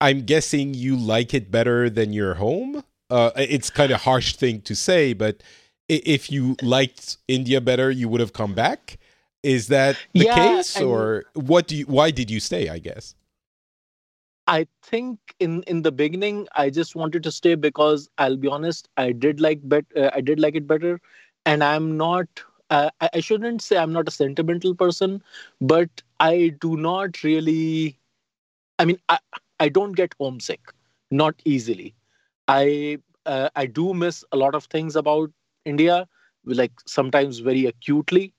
I'm guessing you like it better than your home. Uh, it's kind of harsh thing to say, but if you liked India better, you would have come back. Is that the yeah, case, or what do you? Why did you stay? I guess. I think in in the beginning, I just wanted to stay because I'll be honest, I did like bet, uh, I did like it better, and I'm not. Uh, I, I shouldn't say I'm not a sentimental person, but I do not really. I mean, I I don't get homesick, not easily. I uh, I do miss a lot of things about India, like sometimes very acutely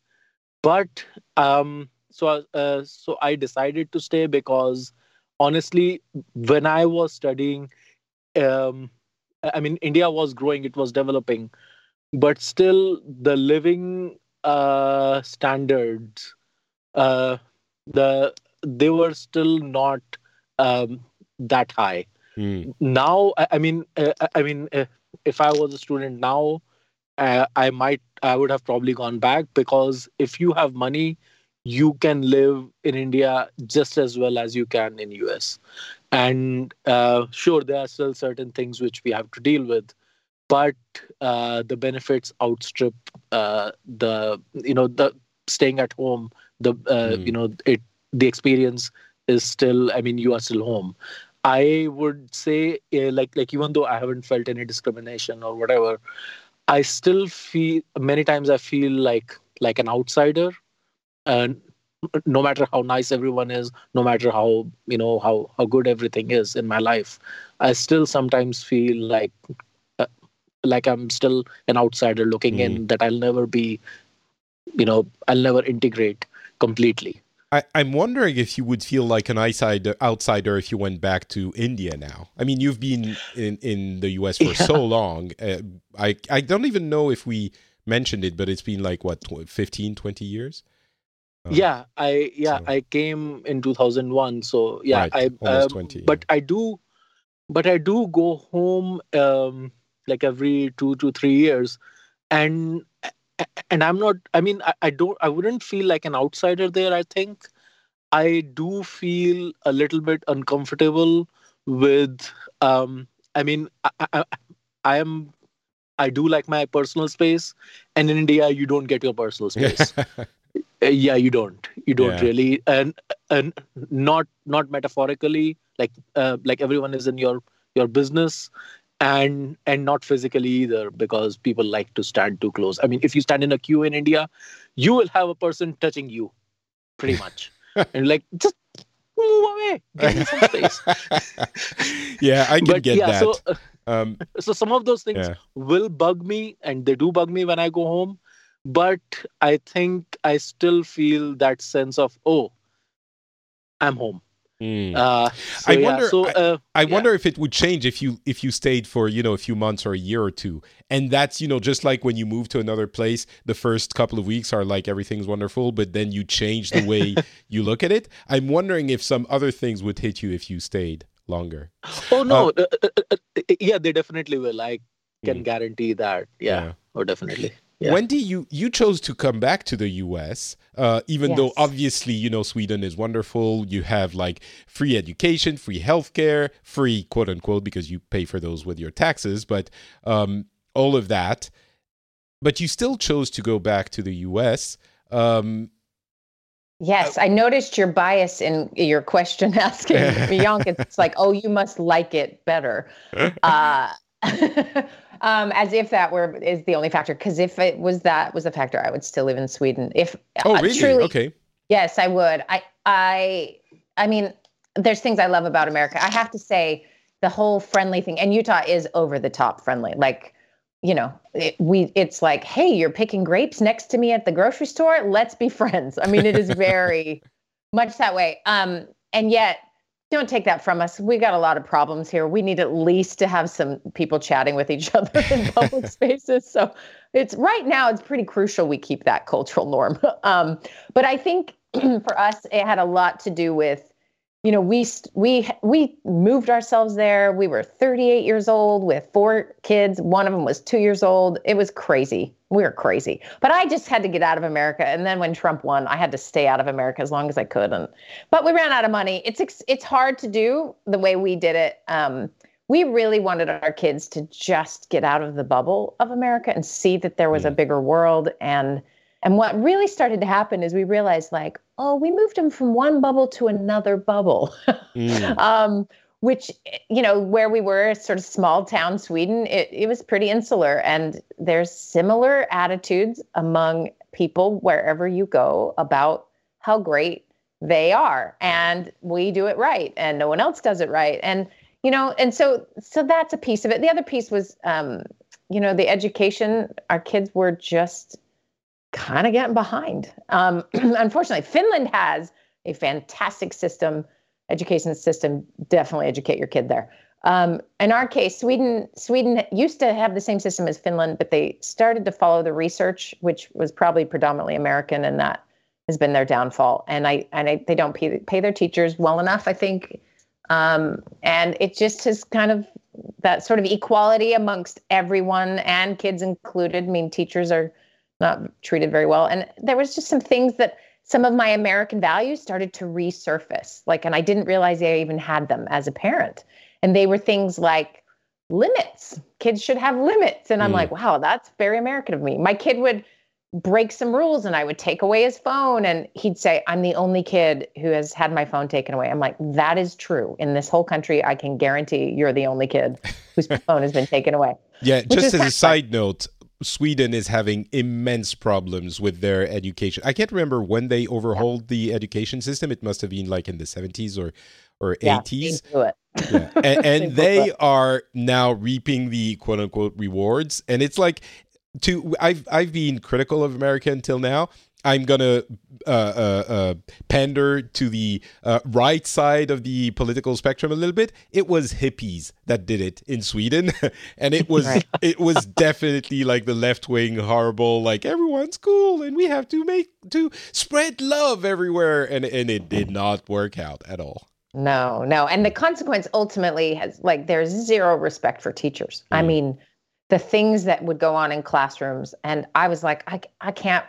but um, so uh, so I decided to stay because honestly, when I was studying, um, I mean, India was growing, it was developing, but still the living uh, standards, uh, the they were still not um, that high. Mm. Now, I, I mean, uh, I mean, uh, if I was a student now, uh, I might I would have probably gone back because if you have money, you can live in India just as well as you can in US. And uh, sure, there are still certain things which we have to deal with, but uh, the benefits outstrip uh, the you know the staying at home. The mm. you know it the experience is still. I mean, you are still home. I would say uh, like like even though I haven't felt any discrimination or whatever, I still feel many times I feel like like an outsider, and no matter how nice everyone is, no matter how you know how how good everything is in my life, I still sometimes feel like uh, like I'm still an outsider looking mm. in. That I'll never be, you know, I'll never integrate completely. I, am wondering if you would feel like an outsider, outsider if you went back to India now. I mean, you've been in, in the US for yeah. so long. Uh, I, I don't even know if we mentioned it, but it's been like, what, 15, 20 years? Um, yeah, I yeah so. I came in 2001. So yeah, right, I um, 20, but yeah. I do, but I do go home um, like every two to three years, and and i'm not i mean I, I, don't i wouldn't feel like an outsider there i think i do feel a little bit uncomfortable with um i mean i, I, I am i do like my personal space and in india you don't get your personal space uh, yeah you don't. You don't yeah. really. And and not not metaphorically like uh, like everyone is in your your business and and not physically either because people like to stand too close. I mean if you stand in a queue in india you will have a person touching you pretty much. And like just move away. Give me some space. Yeah i can but, get yeah, that. so, uh, um, so some of those things yeah. will bug me and they do bug me when i go home but i think i still feel that sense of oh i'm home Mm. Uh, so, I wonder. Yeah, so, uh, I, I yeah. wonder if it would change if you if you stayed for you know a few months or a year or two, and that's you know just like when you move to another place, the first couple of weeks are like everything's wonderful, but then you change the way you look at it. I'm wondering if some other things would hit you if you stayed longer. Oh no, uh, uh, uh, uh yeah, they definitely will. I can mm. guarantee that. Yeah, yeah. oh definitely. Yeah. Wendi, you you chose to come back to the U.S. Uh, even yes. though obviously you know Sweden is wonderful. You have like free education, free healthcare, free quote unquote because you pay for those with your taxes, but um, all of that. But you still chose to go back to the U.S. Um, Yes, I noticed your bias in your question asking Mayank. It's like, oh, you must like it better. Uh, um, as if that were is the only factor. Because if it was that was a factor, I would still live in Sweden. If oh uh, really truly, okay, yes, I would. I I I mean, there's things I love about America. I have to say, the whole friendly thing, and Utah is over the top friendly. Like you know, it, we it's like, hey, you're picking grapes next to me at the grocery store. Let's be friends. I mean, it is very much that way. Um, and yet don't take that from us. We got a lot of problems here. We need at least to have some people chatting with each other in public spaces. So it's right now it's pretty crucial we keep that cultural norm. Um, but I think for us it had a lot to do with you know we we we moved ourselves there. We were 38 years old with four kids. One of them was 2 years old. It was crazy. We were crazy. But i just had to get out of america. And then when trump won i had to stay out of america as long as i could. And but we ran out of money. It's it's hard to do the way we did it. Um, we really wanted our kids to just get out of the bubble of america and see that there was a bigger world. And and what really started to happen is we realized, like, oh, we moved him from one bubble to another bubble, mm. um, which, you know, where we were, sort of small town Sweden, it, it was pretty insular. And there's similar attitudes among people wherever you go about how great they are. And we do it right, and no one else does it right. And, you know, and so so that's a piece of it. The other piece was, um, you know, the education. Our kids were just kind of getting behind. Um, unfortunately, Finland has a fantastic system, education system. Definitely educate your kid there. Um, in our case, Sweden Sweden used to have the same system as Finland, but they started to follow the research, which was probably predominantly American, and that has been their downfall. And I and I, they don't pay, pay their teachers well enough, I think, um, and it just has kind of that sort of equality amongst everyone and kids included. I mean, teachers are not treated very well. And there was just some things that some of my American values started to resurface. Like, and I didn't realize I even had them as a parent. And they were things like limits. Kids should have limits. And I'm mm. like, wow, that's very American of me. My kid would break some rules and I would take away his phone and he'd say, I'm the only kid who has had my phone taken away. I'm like, that is true. In this whole country, I can guarantee you're the only kid whose phone has been taken away. Yeah, just as a side note, Sweden is having immense problems with their education. I can't remember when they overhauled the education system. It must have been like in the 70s or or yeah, 80s. yeah. And, and they are now reaping the quote unquote rewards. And it's like to I've I've been critical of America until now. I'm gonna uh, uh, uh, pander to the uh, right side of the political spectrum a little bit. It was hippies that did it in Sweden, and it was right. it was definitely like the left wing horrible, like everyone's cool and we have to make to spread love everywhere, and and it did not work out at all. No, no, and the consequence ultimately has like there's zero respect for teachers. Mm. I mean the things that would go on in classrooms and i was like i, I can't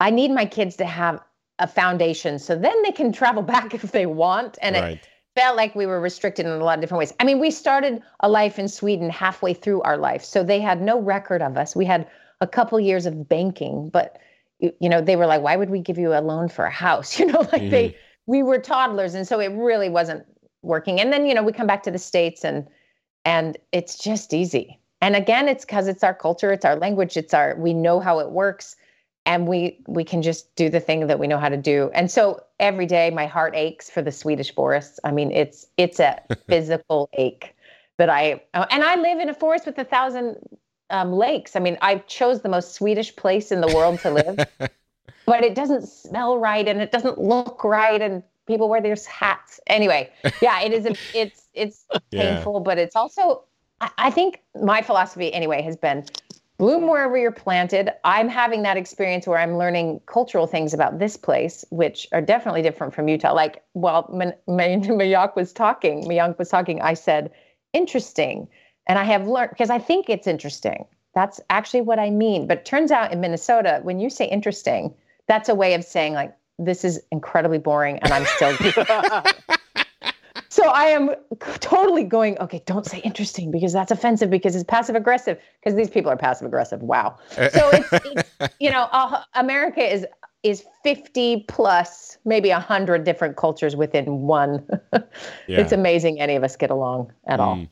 I need my kids to have a foundation so then they can travel back if they want. And right. it felt like we were restricted in a lot of different ways. I mean, we started a life in Sweden halfway through our life. So they had no record of us. We had a couple years of banking, but you know, they were like, why would we give you a loan for a house? You know, like mm-hmm. they we were toddlers and so it really wasn't working. And then, you know, we come back to the States and and it's just easy. And again, it's because it's our culture, it's our language, it's our we know how it works and we we can just do the thing that we know how to do. And so every day my heart aches for the swedish forests. I mean it's it's a physical ache that i uh, and i live in a forest with a thousand um, lakes. I mean i chose the most swedish place in the world to live but it doesn't smell right and it doesn't look right and people wear their hats. Anyway yeah it is a, it's it's yeah. painful but it's also I, I think my philosophy anyway has been bloom wherever you're planted. I'm having that experience where I'm learning cultural things about this place, which are definitely different from Utah. Like, while Mayank was talking, Mayank was talking, I said, interesting. And I have learned, because I think it's interesting. That's actually what I mean. But turns out in Minnesota, when you say interesting, that's a way of saying, like, this is incredibly boring and I'm still. So I am totally going, okay, don't say interesting because that's offensive because it's passive aggressive because these people are passive aggressive. Wow. So it's, it's you know, uh, America is is 50 plus maybe 100 different cultures within one. yeah. It's amazing any of us get along at mm. all.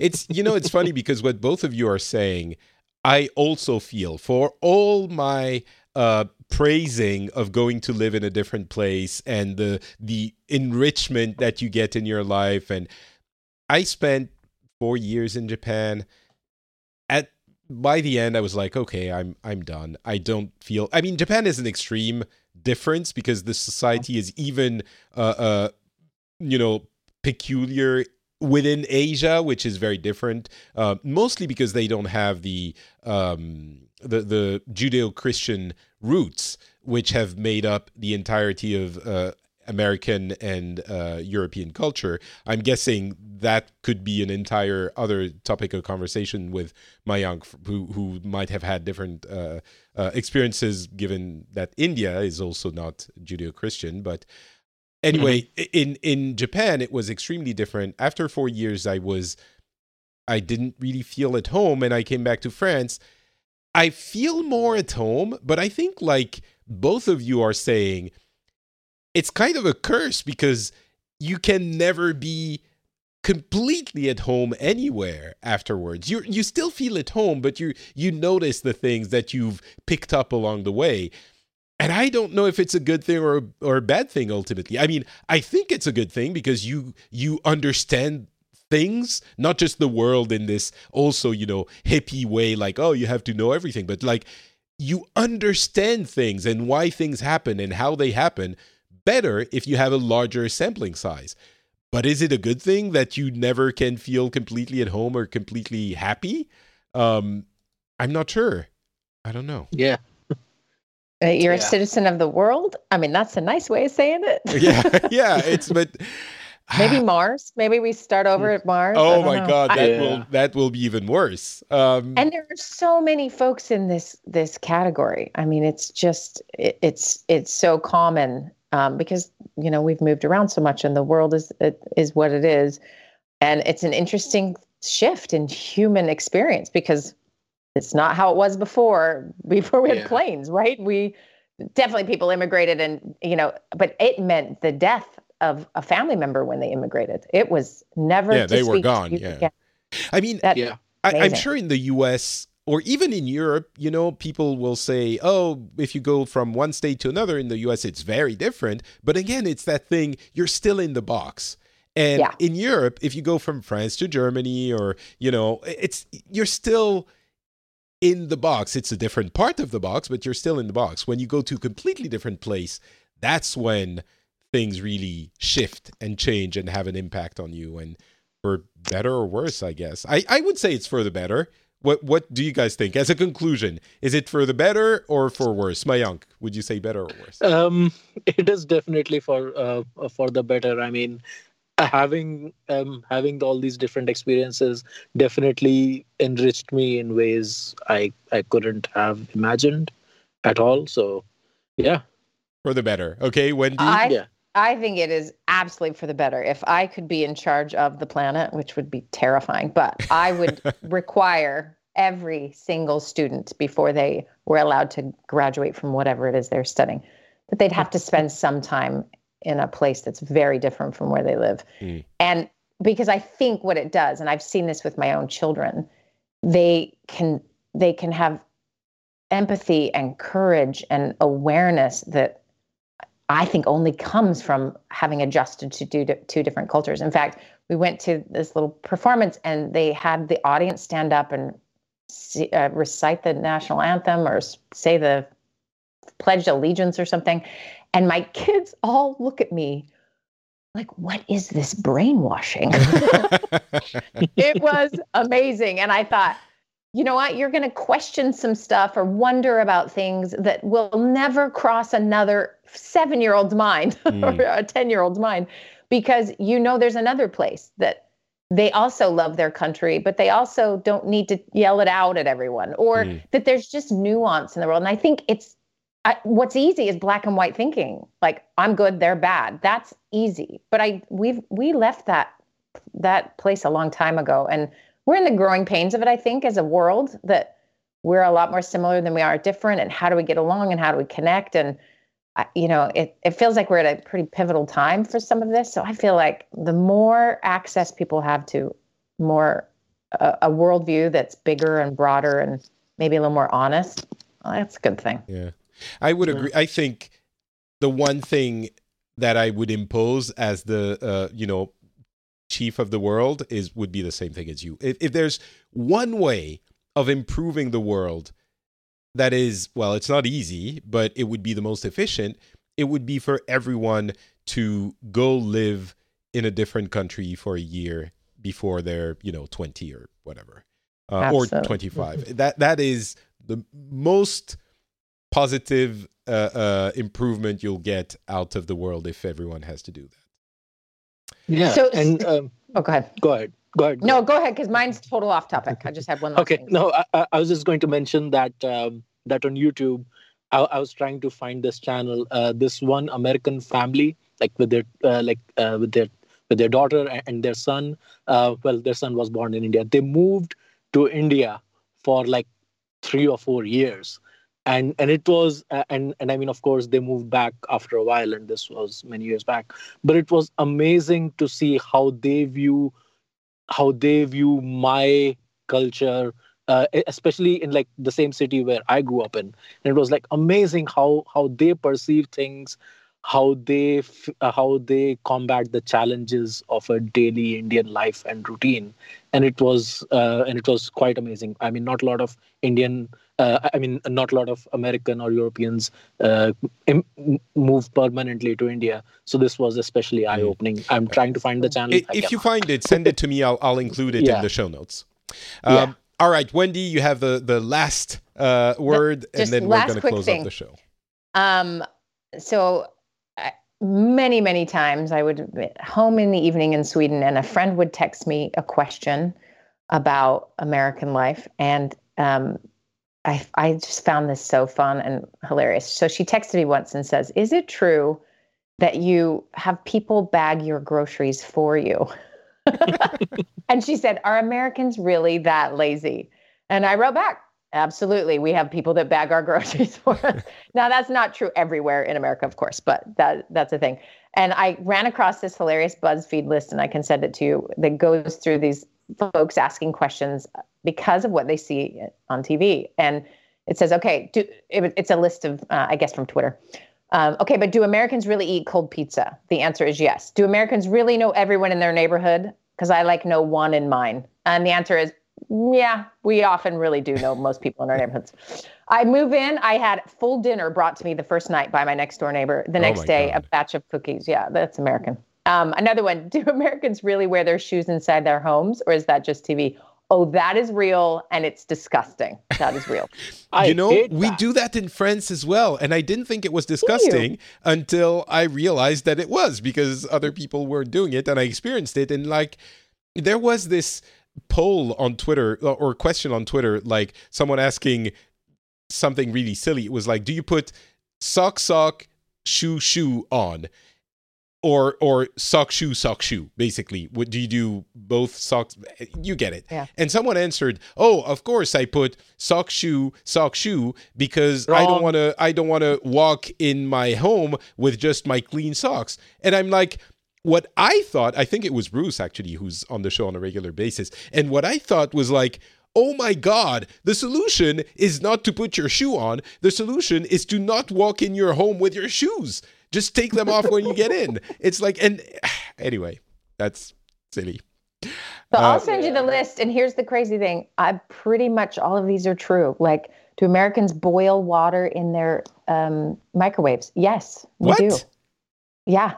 it's you know, it's funny because what both of you are saying, I also feel for all my uh, praising of going to live in a different place and the the enrichment that you get in your life. And I spent 4 years in Japan. At by the end I was like okay I'm I'm done. I don't feel I mean Japan is an extreme difference because the society is even uh uh you know peculiar within Asia, which is very different, uh, mostly because they don't have the um, the, the Judeo-Christian roots, which have made up the entirety of uh, American and uh, European culture. I'm guessing that could be an entire other topic of conversation with Mayank, who who might have had different uh, uh, experiences, given that India is also not Judeo-Christian. But anyway, mm-hmm. in in Japan, it was extremely different. After four years, I was I didn't really feel at home, and I came back to France. I feel more at home, but I think like both of you are saying it's kind of a curse because you can never be completely at home anywhere afterwards. You you still feel at home, but you you notice the things that you've picked up along the way. And I don't know if it's a good thing or or a bad thing ultimately. I mean, I think it's a good thing because you you understand things, not just the world in this also, you know, hippie way like, oh, you have to know everything, but like you understand things and why things happen and how they happen better if you have a larger sampling size. But is it a good thing that you never can feel completely at home or completely happy? Um, I'm not sure. I don't know. Yeah. Uh, you're yeah. a citizen of the world. I mean, that's a nice way of saying it. yeah, yeah. It's but maybe Mars. Maybe we start over at Mars. Oh my know. God, that yeah. will that will be even worse. Um, and there are so many folks in this this category. I mean, it's just it, it's it's so common um, because you know we've moved around so much and the world is is what it is and it's an interesting shift in human experience because it's not how it was before before we had yeah. planes right we definitely people immigrated and you know but it meant the death of a family member when they immigrated it was never yeah they were gone yeah again. i mean that, yeah I, i'm sure in the us or even in Europe, you know, people will say, oh, if you go from one state to another in the US, it's very different. But again, it's that thing, you're still in the box. And yeah. in Europe, if you go from France to Germany or, you know, it's you're still in the box. It's a different part of the box, but you're still in the box. When you go to a completely different place, that's when things really shift and change and have an impact on you. And for better or worse, I guess. I, I would say it's for the better what what do you guys think? As a conclusion, is it for the better or for worse? Mayank, would you say better or worse? Um, it is definitely for uh, for the better. I mean, having um, having all these different experiences definitely enriched me in ways I I couldn't have imagined at all. So, yeah, for the better. Okay, Wendi. I, yeah. I think it is absolutely for the better. If I could be in charge of the planet, which would be terrifying, but I would require every single student before they were allowed to graduate from whatever it is they're studying that they'd have to spend some time in a place that's very different from where they live. Mm. And because I think what it does, and I've seen this with my own children, they can they can have empathy and courage and awareness that I think only comes from having adjusted to do two different cultures. In fact, we went to this little performance and they had the audience stand up and see, uh, recite the national anthem or say the pledge allegiance or something. And my kids all look at me like, what is this brainwashing? it was amazing. And I thought, you know what? You're going to question some stuff or wonder about things that will never cross another seven year old's mind mm. or a 10 year old's mind because you know there's another place that they also love their country, but they also don't need to yell it out at everyone or mm. that there's just nuance in the world. And I think it's I, what's easy is black and white thinking like i'm good they're bad that's easy but i we've we left that that place a long time ago and we're in the growing pains of it, I think, as a world that we're a lot more similar than we are different. And how do we get along and how do we connect? And, you know, it, it feels like we're at a pretty pivotal time for some of this. So I feel like the more access people have to more uh, a worldview that's bigger and broader and maybe a little more honest, well, that's a good thing. Yeah. I would agree. I think the one thing that I would impose as the, uh, you know, chief of the world is would be the same thing as you. If, if there's one way of improving the world that is, well, it's not easy, but it would be the most efficient, it would be for everyone to go live in a different country for a year before they're you know 20 or whatever uh, or 25 that that is the most positive uh, uh, improvement you'll get out of the world if everyone has to do that yeah so, and um, oh go ahead. go ahead go ahead no go ahead because mine's total off topic. I just had one okay thing. no I, I, was just going to mention that um, that on youtube I, I, was trying to find this channel uh, this one american family like with their uh, like uh, with their with their daughter and their son. Uh, well their son was born in india. They moved to india for like three or four years and and it was uh, and and i mean of course they moved back after a while and this was many years back. But it was amazing to see how they view how they view my culture uh, especially in like the same city where i grew up in. And it was like amazing how how they perceive things how they uh, how they combat the challenges of a daily Indian life and routine, and it was uh, and it was quite amazing. I mean, not a lot of Indian, uh, I mean, not a lot of American or Europeans uh, Im- move permanently to India, so this was especially eye opening. I'm trying to find the channel. If you find it, send it to me. I'll I'll include it yeah. in the show notes. Um, yeah. All right, Wendi, you have the the last uh, word, and then we're going to close thing. off the show. Um, so many, many times I would be home in the evening in Sweden and a friend would text me a question about American life. And um, I, I just found this so fun and hilarious. So she texted me once and says, Is it true that you have people bag your groceries for you? and she said, Are Americans really that lazy? And I wrote back, Absolutely. We have people that bag our groceries for us. now that's not true everywhere in America, of course, but that that's a thing. And I ran across this hilarious BuzzFeed list and I can send it to you that goes through these folks asking questions because of what they see on TV. And it says, okay, do, it, it's a list of, uh, I guess, from Twitter. Um, okay, but do Americans really eat cold pizza? The answer is yes. Do Americans really know everyone in their neighborhood? Because I like know one in mine. And the answer is yeah, we often really do know most people in our neighborhoods. I move in. I had full dinner brought to me the first night by my next door neighbor. The oh next day, God. a batch of cookies. Yeah, that's American. Um, another one. Do Americans really wear their shoes inside their homes, or is that just TV? Oh, that is real, and it's disgusting. That is real. you know, we do that in France as well, and I didn't think it was disgusting until I realized that it was because other people were doing it, and I experienced it, and like there was this poll on Twitter uh, or question on Twitter, like someone asking something really silly. It was like, do you put sock sock shoe shoe on? Or or sock shoe sock shoe basically. What do you do both socks? You get it. Yeah. And someone answered, "Oh, of course I put sock shoe sock shoe because Wrong. I don't want to I don't want to walk in my home with just my clean socks." And I'm like, what I thought, I think it was Bruce actually who's on the show on a regular basis, and what I thought was like, oh my God, the solution is not to put your shoe on. The solution is to not walk in your home with your shoes. Just take them off when you get in. It's like, and anyway, that's silly. So uh, I'll send you the list. And here's the crazy thing I pretty much all of these are true. Like, do Americans boil water in their um, microwaves? Yes, we what? do. Yeah.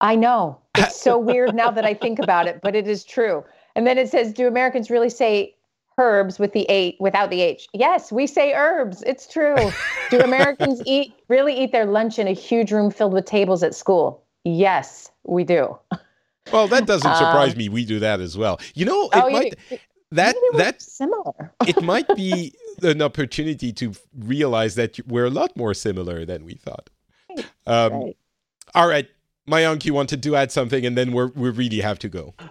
I know. It's so weird now that I think about it, but it is true. And then it says, do Americans really say herbs with the eight without the H? Yes, we say herbs. It's true. Do Americans eat really eat their lunch in a huge room filled with tables at school? Yes, we do. Well, that doesn't surprise um, me. We do that as well. You know, it oh, might that that similar. it might be an opportunity to realize that we're a lot more similar than we thought. Um, right. All right, Mayank, you wanted to add something, and then we we really have to go.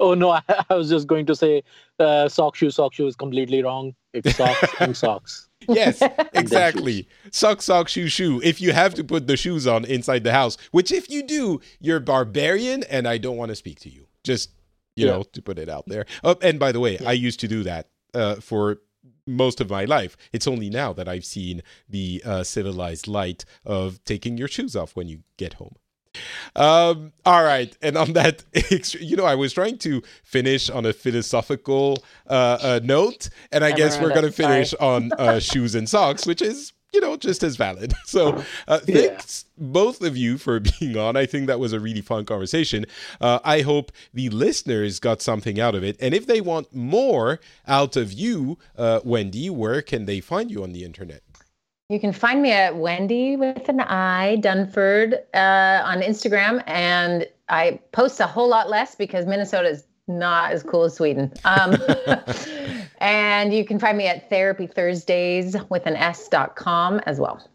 Oh no, I, I was just going to say uh, sock shoe, sock shoe is completely wrong. It's socks and socks. Yes, exactly. sock, sock, shoe, shoe. If you have to put the shoes on inside the house, which if you do, you're barbarian, and I don't want to speak to you. Just you yeah. know, to put it out there. Oh, and by the way, yeah. I used to do that uh, for most of my life. It's only now that I've seen the uh, civilized light of taking your shoes off when you get home. Um, all right, and on that, you know, I was trying to finish on a philosophical uh, uh, note, and I guess we're going to finish on uh, shoes and socks, which is you know, just as valid. So uh, Yeah. thanks both of you for being on. I think that was a really fun conversation. Uh, I hope the listeners got something out of it. And if they want more out of you, uh, Wendi, where can they find you on the internet? You can find me at Wendi with an I Dunford uh, on Instagram, and I post a whole lot less because Minnesota is not as cool as Sweden. Um, and you can find me at Therapy Thursdays with an S dot com as well.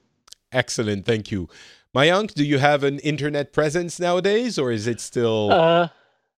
Excellent. Thank you. Mayank, do you have an internet presence nowadays, or is it still Uh,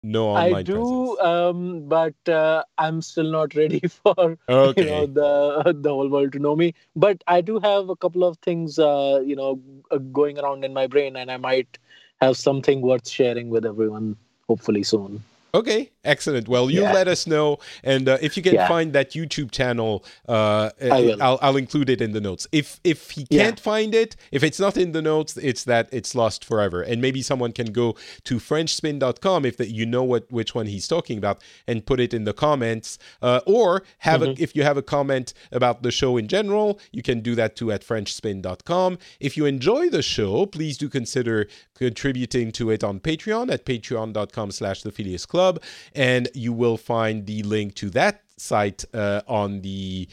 no online I do, presence? um, but uh, I'm still not ready for Okay. you know the the whole world to know me. But I do have a couple of things, uh, you know, uh, going around in my brain, and I might have something worth sharing with everyone. Hopefully soon. Okay, excellent. Well, you Yeah. let us know, and uh, if you can Yeah. find that YouTube channel, uh, I will. I'll, I'll include it in the notes. If if he can't find it, if it's not in the notes, it's that it's lost forever. And maybe someone can go to FrenchSpin.com if that you know what which one he's talking about, and put it in the comments. Uh, or have Mm-hmm. a if you have a comment about the show in general, you can do that too at FrenchSpin.com. If you enjoy the show, please do consider contributing to it on Patreon at patreon.com slash the Phileas Club. And you will find the link to that site uh, on the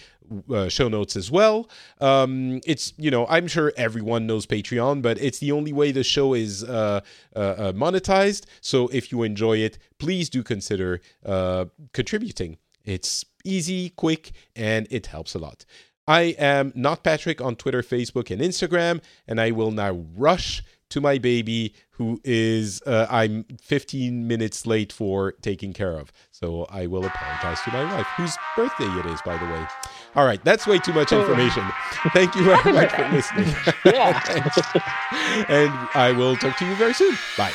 uh, show notes as well. Um, it's, you know, I'm sure everyone knows Patreon, but it's the only way the show is uh, uh, uh, monetized. So if you enjoy it, please do consider uh, contributing. It's easy, quick, and it helps a lot. I am not Patrick on Twitter, Facebook, and Instagram, and I will now rush to my baby who is uh, I'm 15 minutes late for taking care of. So I will apologize to my wife, whose birthday it is, by the way. All right, that's way too much information. Thank you very much for listening. Yeah. and I will talk to you very soon. Bye.